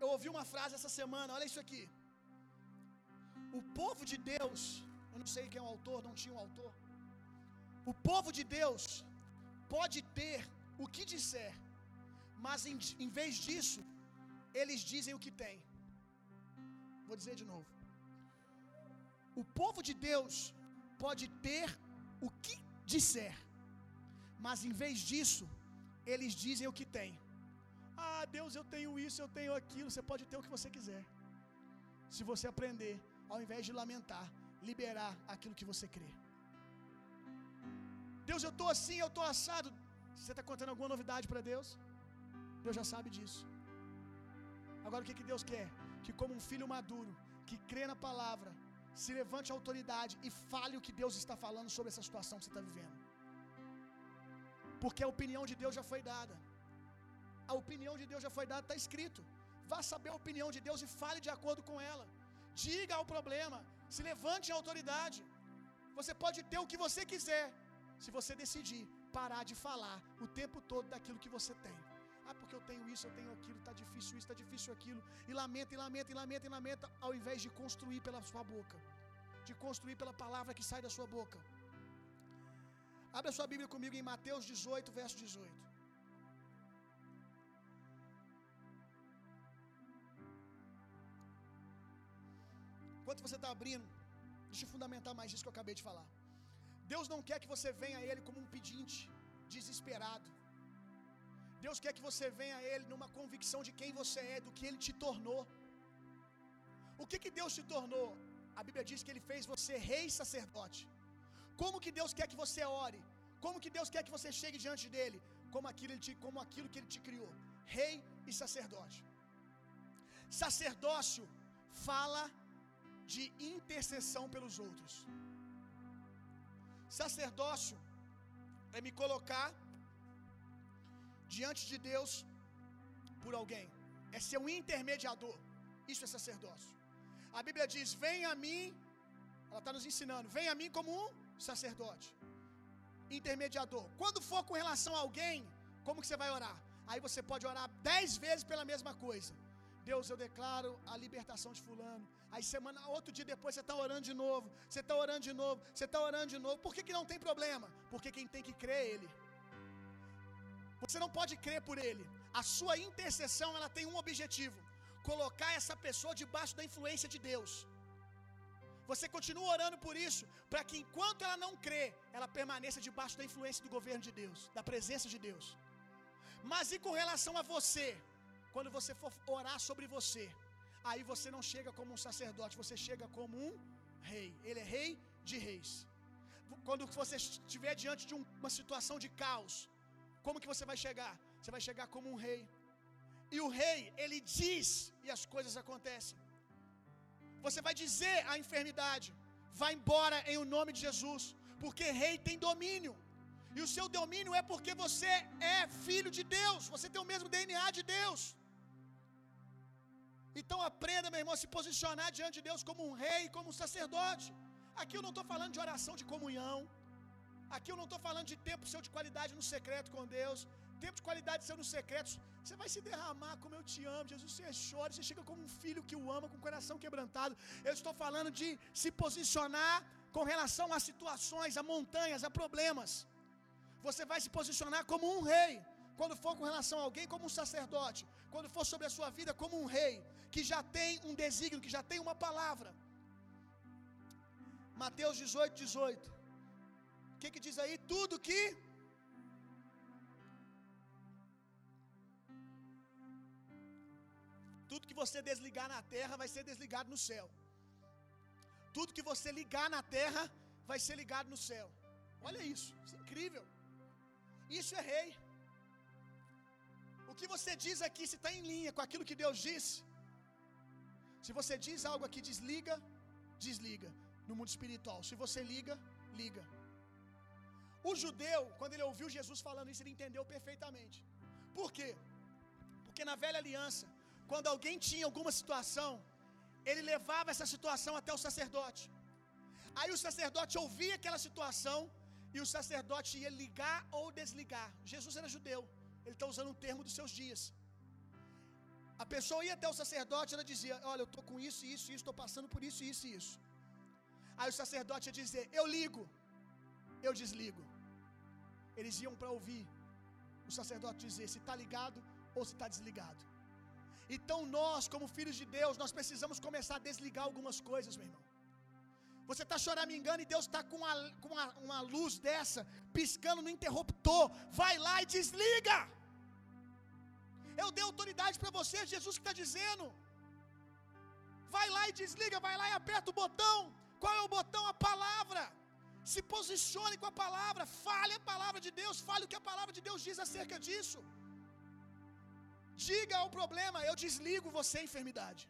Eu ouvi uma frase essa semana, olha isso aqui. O povo de Deus, eu não sei quem é o autor, não tinha um autor. O povo de Deus pode ter o que disser, mas em, em vez disso, eles dizem o que tem. Vou dizer de novo. O povo de Deus pode ter o que disser, mas em vez disso, eles dizem o que tem. Ah, Deus, eu tenho isso, eu tenho aquilo. Você pode ter o que você quiser. Se você aprender, ao invés de lamentar, liberar aquilo que você crê. Deus, eu estou assim, eu estou assado. Você está contando alguma novidade para Deus? Deus já sabe disso. Agora o que, que Deus quer? Que, como um filho maduro, que crê na palavra, se levante a autoridade e fale o que Deus está falando sobre essa situação que você está vivendo. Porque a opinião de Deus já foi dada. A opinião de Deus já foi dada, está escrito. Vá saber a opinião de Deus e fale de acordo com ela. Diga ao problema, se levante em autoridade. Você pode ter o que você quiser, se você decidir parar de falar o tempo todo daquilo que você tem. Ah, porque eu tenho isso, eu tenho aquilo, está difícil isso, está difícil aquilo. E lamenta, e lamenta, e lamenta, e lamenta, ao invés de construir pela sua boca, de construir pela palavra que sai da sua boca. Abra sua Bíblia comigo em Mateus 18, verso 18. Enquanto você está abrindo, deixa eu fundamentar mais isso que eu acabei de falar. Deus não quer que você venha a Ele como um pedinte, desesperado. Deus quer que você venha a Ele numa convicção de quem você é, do que Ele te tornou. O que, que Deus te tornou? A Bíblia diz que Ele fez você rei e sacerdote. Como que Deus quer que você ore? Como que Deus quer que você chegue diante dele? Como aquilo, te, como aquilo que Ele te criou: rei e sacerdote. Sacerdócio fala de intercessão pelos outros. Sacerdócio é me colocar diante de Deus por alguém, é ser um intermediador. Isso é sacerdócio. A Bíblia diz: Vem a mim, ela está nos ensinando, vem a mim como um sacerdote, intermediador. Quando for com relação a alguém, como que você vai orar? Aí você pode orar dez vezes pela mesma coisa. Deus, eu declaro a libertação de fulano. Aí semana, outro dia depois você está orando de novo. Você está orando de novo. Você está orando de novo. Por que, que não tem problema? Porque quem tem que crer é Ele. Você não pode crer por Ele. A sua intercessão ela tem um objetivo: colocar essa pessoa debaixo da influência de Deus. Você continua orando por isso, para que enquanto ela não crê, ela permaneça debaixo da influência do governo de Deus, da presença de Deus. Mas e com relação a você? Quando você for orar sobre você, aí você não chega como um sacerdote, você chega como um rei. Ele é rei de reis. Quando você estiver diante de uma situação de caos, como que você vai chegar? Você vai chegar como um rei. E o rei, ele diz e as coisas acontecem. Você vai dizer à enfermidade: vá embora em o nome de Jesus, porque rei tem domínio. E o seu domínio é porque você é filho de Deus, você tem o mesmo DNA de Deus. Então aprenda, meu irmão, a se posicionar diante de Deus como um rei, como um sacerdote. Aqui eu não estou falando de oração de comunhão. Aqui eu não estou falando de tempo seu de qualidade no secreto com Deus. Tempo de qualidade seu no secreto. Você vai se derramar como eu te amo. Jesus, você chora, você chega como um filho que o ama, com o coração quebrantado. Eu estou falando de se posicionar com relação a situações, a montanhas, a problemas. Você vai se posicionar como um rei. Quando for com relação a alguém, como um sacerdote. Quando for sobre a sua vida, como um rei. Que já tem um desígnio, que já tem uma palavra. Mateus 18, 18. Que, que diz aí? Tudo que. Tudo que você desligar na terra vai ser desligado no céu. Tudo que você ligar na terra vai ser ligado no céu. Olha isso, isso é incrível. Isso é rei. O que você diz aqui, se está em linha com aquilo que Deus disse. Se você diz algo aqui, desliga, desliga. No mundo espiritual. Se você liga, liga. O judeu, quando ele ouviu Jesus falando isso, ele entendeu perfeitamente. Por quê? Porque na velha aliança, quando alguém tinha alguma situação, ele levava essa situação até o sacerdote. Aí o sacerdote ouvia aquela situação E o sacerdote ia ligar ou desligar. Jesus era judeu. Ele está usando um termo dos seus dias. A pessoa ia até o sacerdote, ela dizia: Olha, eu estou com isso, isso, isso, estou passando por isso, isso e isso. Aí o sacerdote ia dizer: Eu ligo, eu desligo. Eles iam para ouvir o sacerdote dizer se está ligado ou se está desligado. Então nós, como filhos de Deus, nós precisamos começar a desligar algumas coisas, meu irmão. Você está choramingando e Deus está com, uma, com uma, uma luz dessa, piscando no interruptor. Vai lá e desliga. Eu dei autoridade para você, Jesus que está dizendo. Vai lá e desliga, vai lá e aperta o botão. Qual é o botão? A palavra. Se posicione com a palavra, fale a palavra de Deus, fale o que a palavra de Deus diz acerca disso. Diga ao problema: eu desligo você, enfermidade.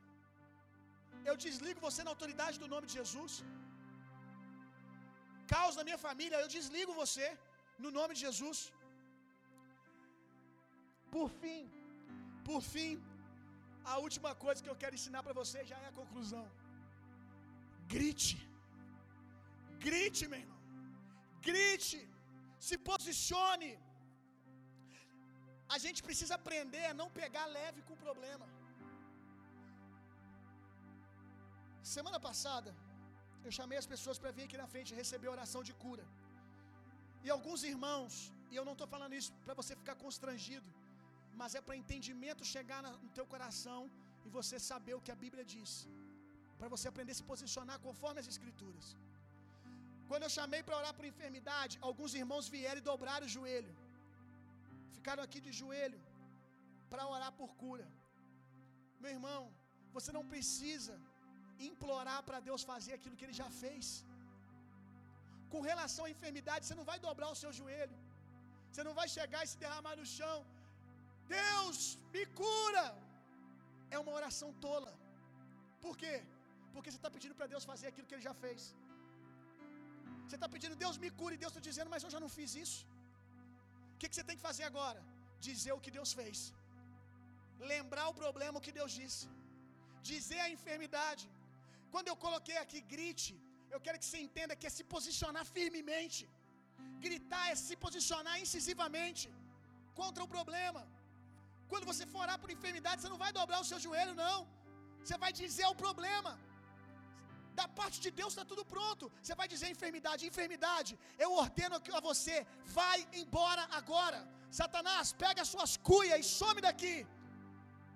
Eu desligo você na autoridade do nome de Jesus. Causa na minha família, eu desligo você no nome de Jesus. Por fim, por fim, a última coisa que eu quero ensinar para você já é a conclusão. Grite. Grite, meu irmão. Grite. Se posicione. A gente precisa aprender a não pegar leve com o problema. Semana passada, eu chamei as pessoas para vir aqui na frente receber oração de cura. E alguns irmãos, e eu não estou falando isso para você ficar constrangido, mas é para entendimento chegar no teu coração e você saber o que a Bíblia diz, para você aprender a se posicionar conforme as Escrituras. Quando eu chamei para orar por enfermidade, alguns irmãos vieram e dobraram o joelho, ficaram aqui de joelho para orar por cura. Meu irmão, você não precisa implorar para Deus fazer aquilo que Ele já fez. Com relação à enfermidade, você não vai dobrar o seu joelho, você não vai chegar e se derramar no chão. Deus, me cura. É uma oração tola. Por quê? Porque você está pedindo para Deus fazer aquilo que Ele já fez. Você está pedindo, Deus me cure, Deus está dizendo, mas eu já não fiz isso. O que, que você tem que fazer agora? Dizer o que Deus fez. Lembrar o problema, o que Deus disse. Dizer a enfermidade. Quando eu coloquei aqui grite, eu quero que você entenda que é se posicionar firmemente. Gritar é se posicionar incisivamente contra o problema. Quando você for orar por enfermidade, você não vai dobrar o seu joelho, não. Você vai dizer o problema. Da parte de Deus está tudo pronto. Você vai dizer enfermidade, enfermidade. Eu ordeno a você, vai embora agora. Satanás, pega as suas cuias e some daqui.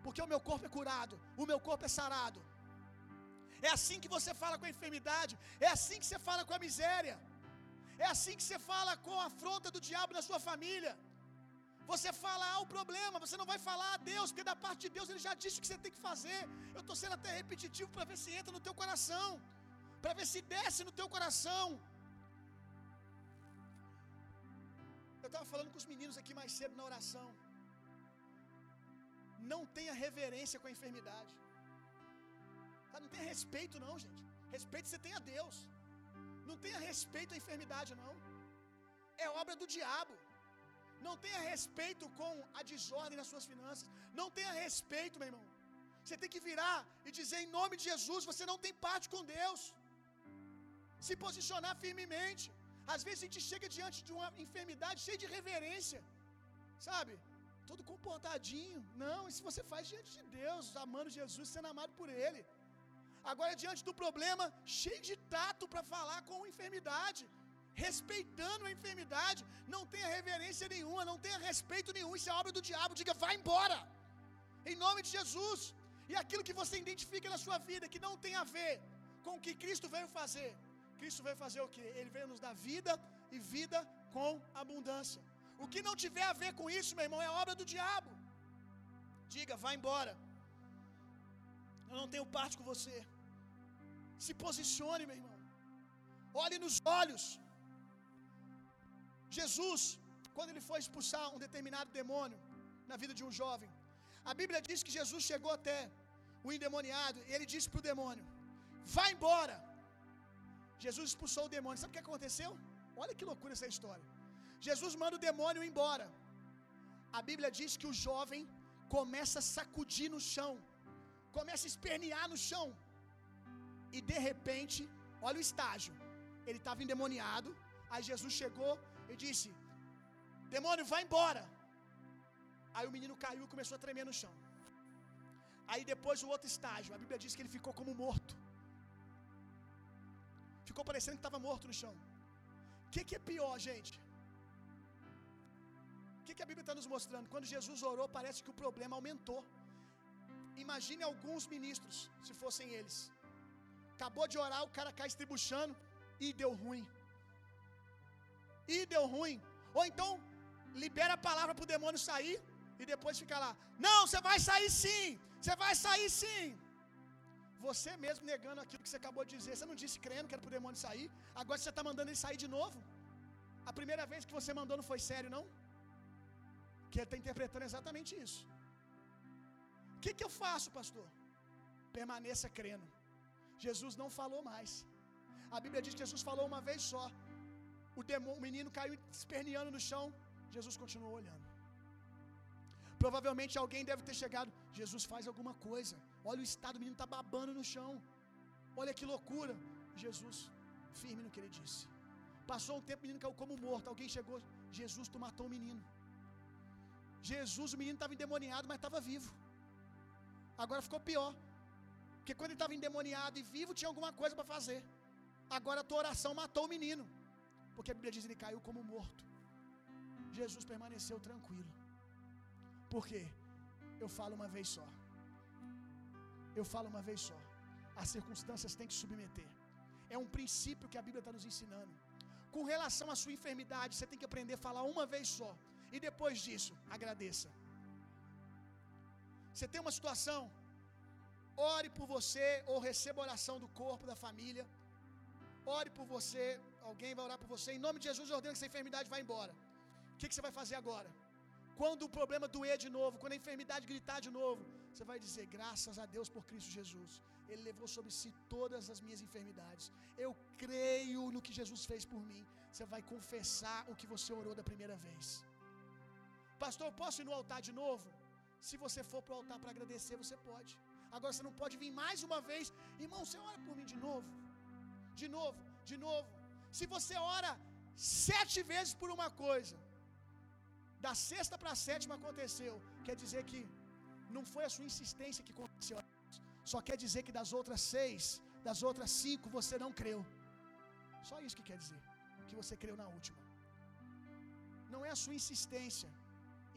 Porque o meu corpo é curado, o meu corpo é sarado. É assim que você fala com a enfermidade, é assim que você fala com a miséria. É assim que você fala com a afronta do diabo na sua família. Você fala ao problema, você não vai falar a Deus, porque da parte de Deus Ele já disse o que você tem que fazer. Eu estou sendo até repetitivo para ver se entra no teu coração, para ver se desce no teu coração. Eu estava falando com os meninos aqui mais cedo na oração. Não tenha reverência com a enfermidade. Tá, não tenha respeito, não, gente. Respeito você tem a Deus. Não tenha respeito à enfermidade, não. É obra do diabo. Não tenha respeito com a desordem nas suas finanças. Não tenha respeito, meu irmão. Você tem que virar e dizer em nome de Jesus: você não tem parte com Deus. Se posicionar firmemente. Às vezes a gente chega diante de uma enfermidade cheia de reverência, sabe? Todo comportadinho. Não, isso você faz diante de Deus, amando Jesus, sendo amado por Ele. Agora, diante do problema, cheio de tato para falar com enfermidade respeitando a enfermidade, não tenha reverência nenhuma, não tenha respeito nenhum, isso é obra do diabo. Diga, vai embora, em nome de Jesus. E aquilo que você identifica na sua vida que não tem a ver com o que Cristo veio fazer, Cristo veio fazer o que? Ele veio nos dar vida e vida com abundância. O que não tiver a ver com isso, meu irmão, é obra do diabo. Diga, vai embora. Eu não tenho parte com você. Se posicione, meu irmão. Olhe nos olhos. Jesus, quando ele foi expulsar um determinado demônio na vida de um jovem, a Bíblia diz que Jesus chegou até o endemoniado e ele disse para o demônio: Vai embora. Jesus expulsou o demônio. Sabe o que aconteceu? Olha que loucura essa história. Jesus manda o demônio embora. A Bíblia diz que o jovem começa a sacudir no chão, começa a espernear no chão, e de repente, olha o estágio. Ele estava endemoniado, Aí Jesus chegou e disse: Demônio, vai embora. Aí o menino caiu e começou a tremer no chão. Aí depois o outro estágio, a Bíblia diz que ele ficou como morto. Ficou parecendo que estava morto no chão. O que, que é pior, gente? O que, que a Bíblia está nos mostrando? Quando Jesus orou, parece que o problema aumentou. Imagine alguns ministros, se fossem eles. Acabou de orar, o cara cai estribuchando e deu ruim. E deu ruim. Ou então, libera a palavra para o demônio sair e depois fica lá. Não, você vai sair sim. Você vai sair sim. Você mesmo negando aquilo que você acabou de dizer. Você não disse crendo que era para o demônio sair. Agora você está mandando ele sair de novo. A primeira vez que você mandou não foi sério, não? Que ele está interpretando exatamente isso. O que, que eu faço, pastor? Permaneça crendo. Jesus não falou mais. A Bíblia diz que Jesus falou uma vez só. O, demônio, o menino caiu esperneando no chão. Jesus continuou olhando. Provavelmente alguém deve ter chegado. Jesus faz alguma coisa. Olha o estado, o menino está babando no chão. Olha que loucura. Jesus, firme no que ele disse. Passou um tempo, o menino caiu como morto. Alguém chegou. Jesus, tu matou o menino. Jesus, o menino estava endemoniado, mas estava vivo. Agora ficou pior. Porque quando ele estava endemoniado e vivo, tinha alguma coisa para fazer. Agora a tua oração matou o menino. Porque a Bíblia diz que ele caiu como morto. Jesus permaneceu tranquilo. Por quê? Eu falo uma vez só. Eu falo uma vez só. As circunstâncias têm que submeter. É um princípio que a Bíblia está nos ensinando. Com relação à sua enfermidade, você tem que aprender a falar uma vez só. E depois disso, agradeça. Você tem uma situação, ore por você ou receba oração do corpo, da família. Ore por você, alguém vai orar por você. Em nome de Jesus, eu ordeno que essa enfermidade vá embora. O que, que você vai fazer agora? Quando o problema doer de novo, quando a enfermidade gritar de novo, você vai dizer: graças a Deus por Cristo Jesus. Ele levou sobre si todas as minhas enfermidades. Eu creio no que Jesus fez por mim. Você vai confessar o que você orou da primeira vez. Pastor, posso ir no altar de novo? Se você for para o altar para agradecer, você pode. Agora você não pode vir mais uma vez. Irmão, você ora por mim de novo. De novo, de novo. Se você ora sete vezes por uma coisa, da sexta para a sétima aconteceu. Quer dizer que não foi a sua insistência que aconteceu. Só quer dizer que das outras seis, das outras cinco, você não creu. Só isso que quer dizer. Que você creu na última. Não é a sua insistência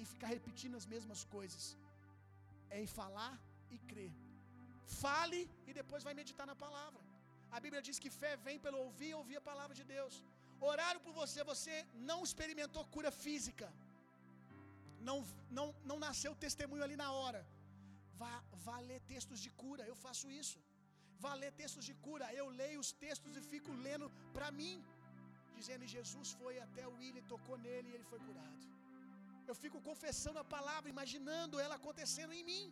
em ficar repetindo as mesmas coisas. É em falar e crer. Fale e depois vai meditar na palavra. A Bíblia diz que fé vem pelo ouvir e ouvir a palavra de Deus. Oraram por você, você não experimentou cura física não, não, não nasceu testemunho ali na hora. Vá, vá ler textos de cura, eu faço isso. Vá ler textos de cura, eu leio os textos e fico lendo para mim, dizendo: Jesus foi até o William, tocou nele e ele foi curado. Eu fico confessando a palavra, imaginando ela acontecendo em mim,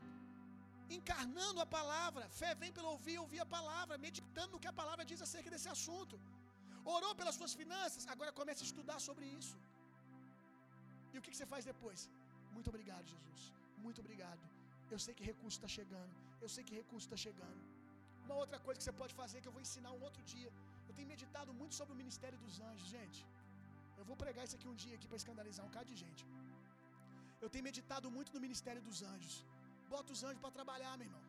encarnando a palavra. Fé vem pelo ouvir, ouvir a palavra, meditando no que a palavra diz acerca desse assunto. Orou pelas suas finanças, agora comece a estudar sobre isso. E o que, você faz depois? Muito obrigado, Jesus. Muito obrigado. Eu sei que recurso está chegando. Eu sei que recurso está chegando. Uma outra coisa que você pode fazer, que eu vou ensinar um outro dia. Eu tenho meditado muito sobre o ministério dos anjos, gente. Eu vou pregar isso aqui um dia aqui para escandalizar um bocado de gente. Eu tenho meditado muito no ministério dos anjos. Bota os anjos para trabalhar, meu irmão.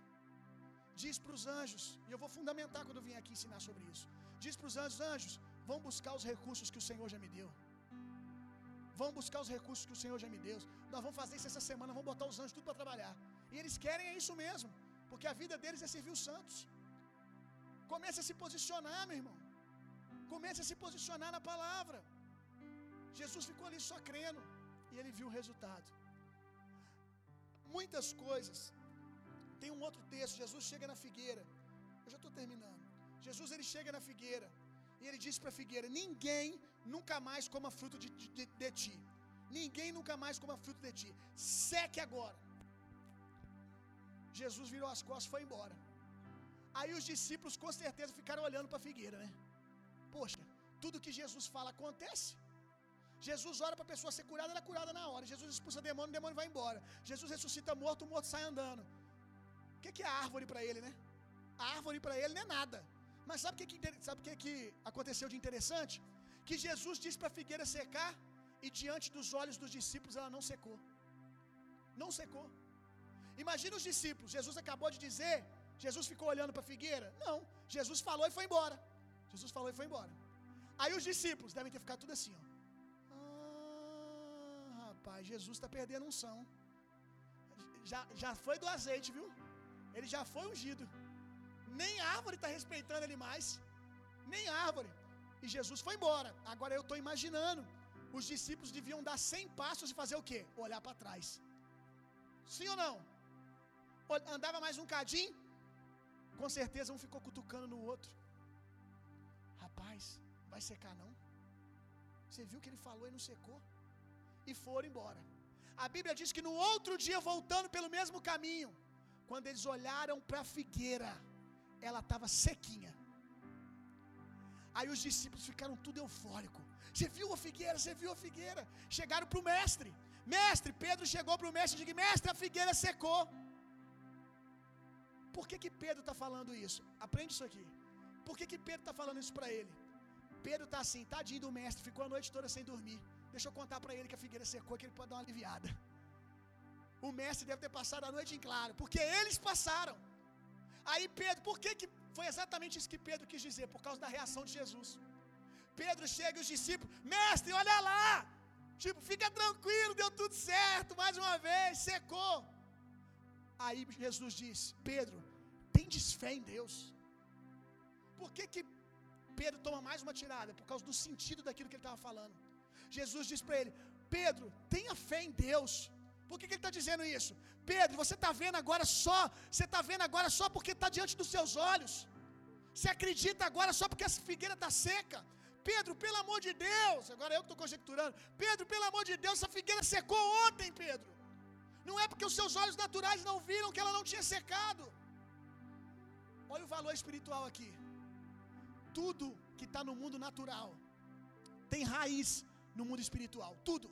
Diz para os anjos, e eu vou fundamentar quando eu vim aqui ensinar sobre isso. Diz para os anjos: anjos, vão buscar os recursos que o Senhor já me deu. Vamos buscar os recursos que o Senhor já me deu. Nós vamos fazer isso essa semana, vamos botar os anjos tudo para trabalhar. E eles querem é isso mesmo, porque a vida deles é servir os santos. Comece a se posicionar, meu irmão. Comece a se posicionar na palavra. Jesus ficou ali só crendo e ele viu o resultado. Muitas coisas. Tem um outro texto. Jesus chega na figueira. Eu já estou terminando. Jesus ele chega na figueira e ele disse para a figueira: Ninguém nunca mais coma fruto de, de, de, ti. Ninguém nunca mais coma fruto de ti. Seque agora. Jesus virou as costas e foi embora. Aí os discípulos com certeza ficaram olhando para a figueira, né? Poxa, tudo que Jesus fala acontece. Jesus ora para a pessoa ser curada, ela é curada na hora. Jesus expulsa demônio, o demônio vai embora. Jesus ressuscita morto, o morto sai andando. O que, é árvore para ele, né? A árvore para ele não é nada. Mas sabe o que, que, sabe que, que aconteceu de interessante? que Jesus disse para a figueira secar e diante dos olhos dos discípulos ela não secou. Não secou. Imagina os discípulos, Jesus acabou de dizer, Jesus ficou olhando para a figueira? Não, Jesus falou e foi embora. Jesus falou e foi embora. Aí os discípulos devem ter ficado tudo assim, ó. Rapaz, Jesus está perdendo unção. Já, já foi do azeite, viu? Ele já foi ungido. Nem árvore está respeitando ele mais. Nem árvore. E Jesus foi embora. Agora eu estou imaginando. Os discípulos deviam dar 100 passos e fazer o quê? Olhar para trás. Sim ou não? Andava mais um cadinho. Com certeza um ficou cutucando no outro. Rapaz, vai secar não? Você viu que ele falou e não secou? E foram embora. A Bíblia diz que no outro dia, voltando pelo mesmo caminho, quando eles olharam para a figueira, ela estava sequinha. Aí os discípulos ficaram tudo eufóricos. Você viu a figueira? Você viu a figueira? Chegaram para o mestre. Mestre, Pedro chegou para o mestre e disse: Mestre, a figueira secou. Por que, que Pedro está falando isso? Aprende isso aqui. Por que, que Pedro está falando isso para ele? Pedro está assim, tadinho do mestre, ficou a noite toda sem dormir. Deixa eu contar para ele que a figueira secou, que ele pode dar uma aliviada. O mestre deve ter passado a noite em claro, porque eles passaram. Aí Pedro, por que, que foi exatamente isso que Pedro quis dizer? Por causa da reação de Jesus. Pedro chega e os discípulos, mestre, olha lá! Tipo, fica tranquilo, deu tudo certo, mais uma vez, secou. Aí Jesus diz: Pedro, tem fé em Deus. Por que, que Pedro toma mais uma tirada? Por causa do sentido daquilo que ele estava falando. Jesus diz para ele: Pedro, tenha fé em Deus. Por que, que ele está dizendo isso? Pedro, você está vendo agora só, você está vendo agora só porque está diante dos seus olhos. Você acredita agora só porque essa figueira está seca. Pedro, pelo amor de Deus, agora eu que estou conjecturando. Pedro, pelo amor de Deus, essa figueira secou ontem, Pedro. Não é porque os seus olhos naturais não viram que ela não tinha secado. Olha o valor espiritual aqui. Tudo que está no mundo natural tem raiz no mundo espiritual. Tudo.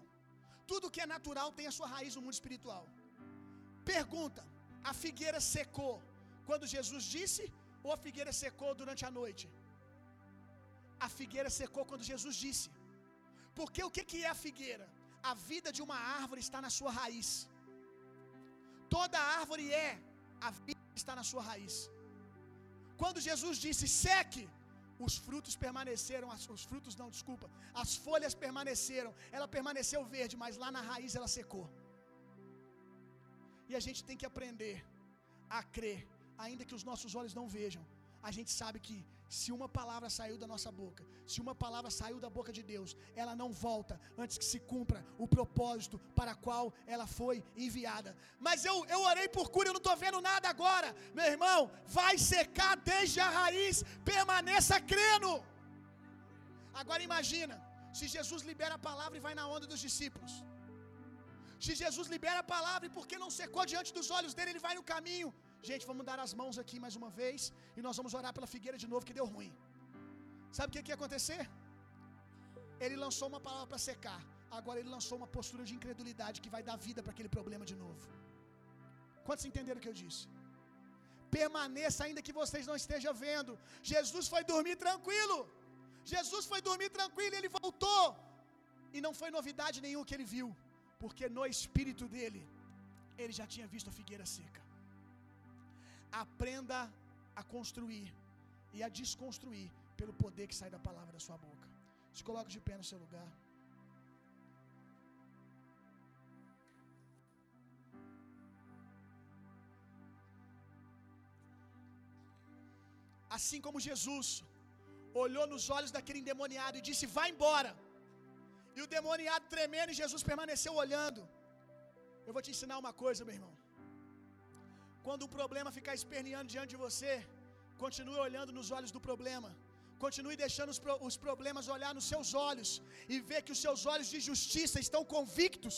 Tudo que é natural tem a sua raiz no mundo espiritual. Pergunta: a figueira secou quando Jesus disse ou a figueira secou durante a noite? A figueira secou quando Jesus disse. Porque o que, é a figueira? A vida de uma árvore está na sua raiz. Toda árvore é, a vida está na sua raiz. Quando Jesus disse seque, os frutos permaneceram, os frutos não, desculpa, as folhas permaneceram, ela permaneceu verde, mas lá na raiz ela secou. E a gente tem que aprender a crer, ainda que os nossos olhos não vejam. A gente sabe que se uma palavra saiu da nossa boca, se uma palavra saiu da boca de Deus, ela não volta antes que se cumpra o propósito para qual ela foi enviada. Mas eu, eu orei por cura, eu não estou vendo nada agora. Meu irmão, vai secar desde a raiz, permaneça crendo. Agora imagina, se Jesus libera a palavra e vai na onda dos discípulos. Se Jesus libera a palavra e porque não secou diante dos olhos dele, ele vai no caminho. Gente, vamos dar as mãos aqui mais uma vez e nós vamos orar pela figueira de novo que deu ruim. Sabe o que, que ia acontecer? Ele lançou uma palavra para secar. Agora ele lançou uma postura de incredulidade que vai dar vida para aquele problema de novo. Quantos entenderam o que eu disse? Permaneça ainda que vocês não estejam vendo. Jesus foi dormir tranquilo. Jesus foi dormir tranquilo ele voltou. E não foi novidade nenhuma que ele viu, porque no espírito dele ele já tinha visto a figueira seca. Aprenda a construir e a desconstruir pelo poder que sai da palavra da sua boca. Se coloque de pé no seu lugar. Assim como Jesus olhou nos olhos daquele endemoniado e disse: Vai embora. E o demoniado tremendo e Jesus permaneceu olhando. Eu vou te ensinar uma coisa, meu irmão. Quando um problema ficar esperneando diante de você, continue olhando nos olhos do problema. Continue deixando os, pro, os problemas olhar nos seus olhos e ver que os seus olhos de justiça estão convictos.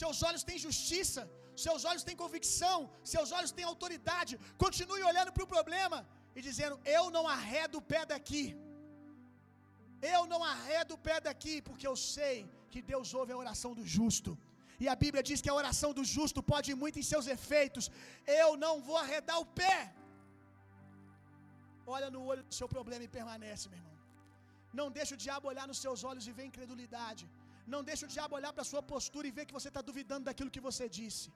Seus olhos têm justiça, seus olhos têm convicção, seus olhos têm autoridade. Continue olhando para o problema e dizendo: Eu não arredo o pé daqui. Eu não arredo o pé daqui, porque eu sei que Deus ouve a oração do justo. E a Bíblia diz que a oração do justo pode ir muito em seus efeitos. Eu não vou arredar o pé. Olha no olho do seu problema e permanece, meu irmão. Não deixe o diabo olhar nos seus olhos e ver incredulidade. Não deixe o diabo olhar para a sua postura e ver que você está duvidando daquilo que você disse.